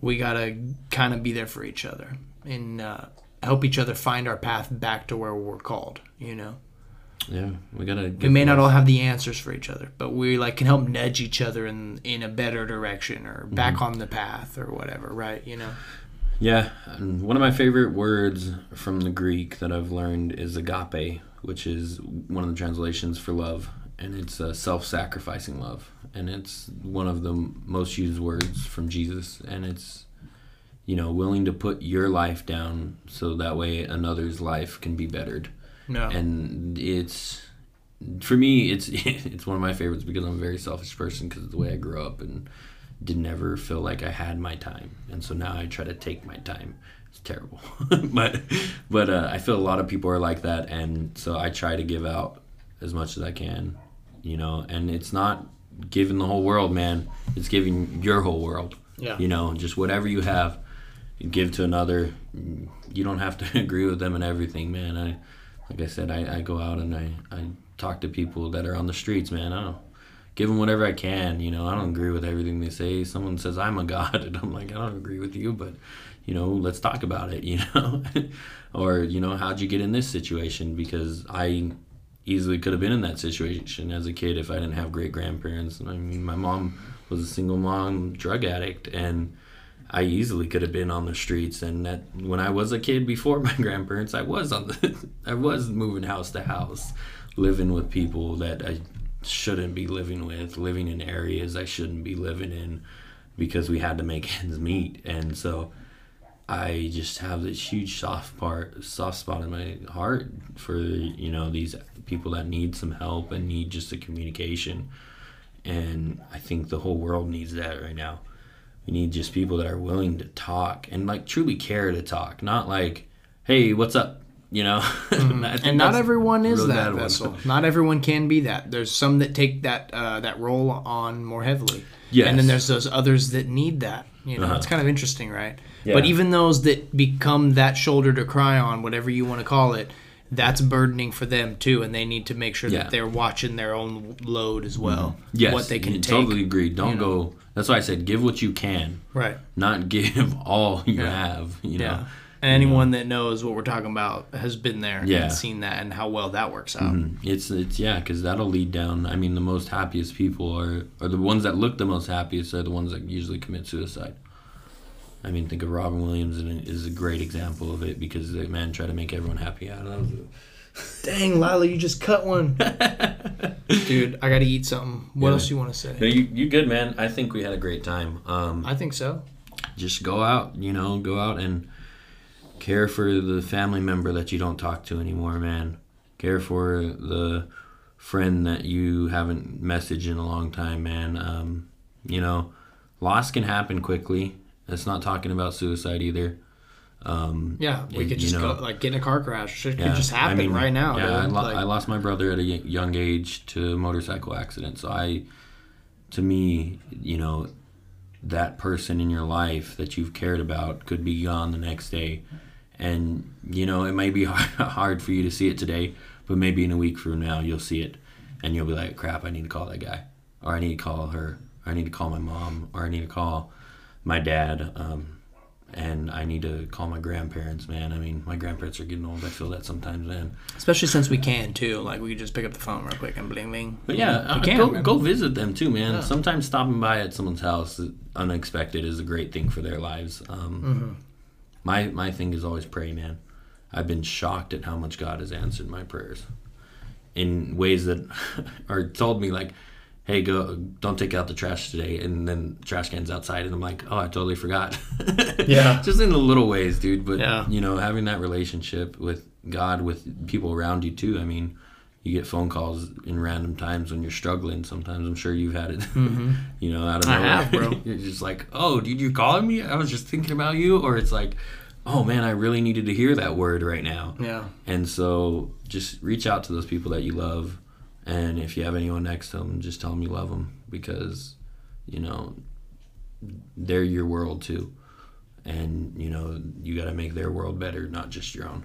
We gotta kind of be there for each other and uh, help each other find our path back to where we're called. You know, Yeah, we gotta. we may not all have the answers for each other, but we like can help nudge each other in in a better direction or back on the path or whatever. Right? You know. Yeah, and one of my favorite words from the Greek that I've learned is agape, which is one of the translations for love, and it's a self-sacrificing love, and it's one of the most used words from Jesus, and it's you know willing to put your life down so that way another's life can be bettered. No. and it's for me it's it's one of my favorites because I'm a very selfish person because of the way I grew up and didn't ever feel like I had my time and so now I try to take my time it's terrible. but but uh, I feel a lot of people are like that, and so I try to give out as much as I can, you know. And it's not giving the whole world, man. It's giving your whole world. Yeah. You know, just whatever you have, you give to another. You don't have to agree with them and everything, man. I like I said, I, I go out and I, I talk to people that are on the streets, man. I don't give them whatever I can. You know, I don't agree with everything they say. Someone says I'm a god, and I'm like, I don't agree with you, but you know, let's talk about it. You know, or you know, how'd you get in this situation? Because I easily could have been in that situation as a kid if I didn't have great grandparents. I mean, my mom was a single mom drug addict, and I easily could have been on the streets. And that when I was a kid before my grandparents, I was on the, I was moving house to house, living with people that I shouldn't be living with, living in areas I shouldn't be living in, because we had to make ends meet. And so, I just have this huge soft part, soft spot in my heart for you know these people that need some help and need just a communication. And I think the whole world needs that right now. We need just people that are willing to talk and like truly care to talk, not like, "Hey, what's up?" You know. Mm-hmm. and not everyone is that vessel. Not everyone can be that. There's some that take that uh, that role on more heavily. Yes. And then there's those others that need that. You know, Uh-huh. it's kind of interesting, right? Yeah. But even those that become that shoulder to cry on, whatever you want to call it, that's burdening for them too, and they need to make sure Yeah. that they're watching their own load as well. Yes, What they can take. Totally agree. Don't you know. go. That's why I said give what you can, Right. not give all you Yeah. have. You know. And anyone that knows what we're talking about has been there Yeah. and seen that and how well that works out. It's it's yeah, because that'll lead down. I mean, the most happiest people are are the ones that look the most happiest are the ones that usually commit suicide. I mean, think of Robin Williams and is a great example of it because the man tried to make everyone happy. I don't know. Dang, Lila, you just cut one. Dude, I got to eat something. What Yeah. else you want to No, say? you you good, man. I think we had a great time. Um, I think so. just go out, you know, go out and care for the family member that you don't talk to anymore, man. Care for the friend that you haven't messaged in a long time, man. Um, you know, loss can happen quickly. That's not talking about suicide either. Um, Yeah, we it- could you just know, go, like get in a car crash. It yeah, could just happen I mean, right now. Yeah, I, lo- Like, I lost my brother at a young age to a motorcycle accident. So I, to me, you know, that person in your life that you've cared about could be gone the next day, and you know it may be hard, hard for you to see it today, but maybe in a week from now you'll see it, and you'll be like, "Crap, I need to call that guy, or I need to call her, or I need to call my mom, or I need to call my dad." Um, and I need to call my grandparents, man. I mean, my grandparents are getting old. I feel that sometimes, man. especially since we can too. Like we could just pick up the phone real quick and bling bling. But yeah, uh, can, go go visit them too, man. Yeah. Sometimes stopping by at someone's house, uh, unexpected, is a great thing for their lives. Um, Mm-hmm. My my thing is always pray, man. I've been shocked at how much God has answered my prayers in ways that are told me like, "Hey, go don't take out the trash today," and then trash cans outside, and I'm like, "Oh, I totally forgot." Yeah. just in the little ways, dude. But Yeah. you know, having that relationship with God, with people around you too. I mean, you get phone calls in random times when you're struggling. Sometimes I'm sure you've had it. Mm-hmm. you know, out of I nowhere. have, bro. you're just like, "Oh, dude, you calling me? I was just thinking about you." Or it's like, "Oh man, I really needed to hear that word right now." Yeah. And so, just reach out to those people that you love, and if you have anyone next to them, just tell them you love them because, you know, they're your world too, and you know you got to make their world better, not just your own.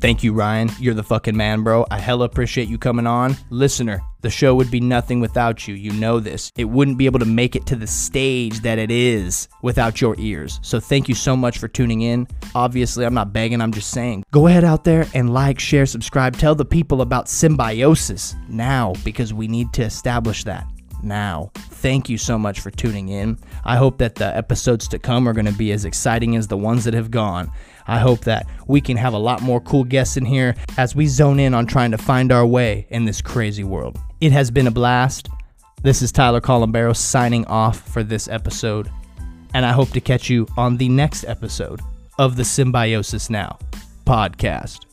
Thank you, Ryan. You're the fucking man, bro. I hella appreciate you coming on. Listener, the show would be nothing without you. You know this. It wouldn't be able to make it to the stage that it is without your ears. So thank you so much for tuning in. Obviously, I'm not begging, I'm just saying. Go ahead out there and like, share, subscribe. Tell the people about symbiosis now because we need to establish that now. Thank you so much for tuning in. I hope that the episodes to come are going to be as exciting as the ones that have gone. I hope that we can have a lot more cool guests in here as we zone in on trying to find our way in this crazy world. It has been a blast. This is Tyler Colombero signing off for this episode, and I hope to catch you on the next episode of the Symbiosis Now podcast.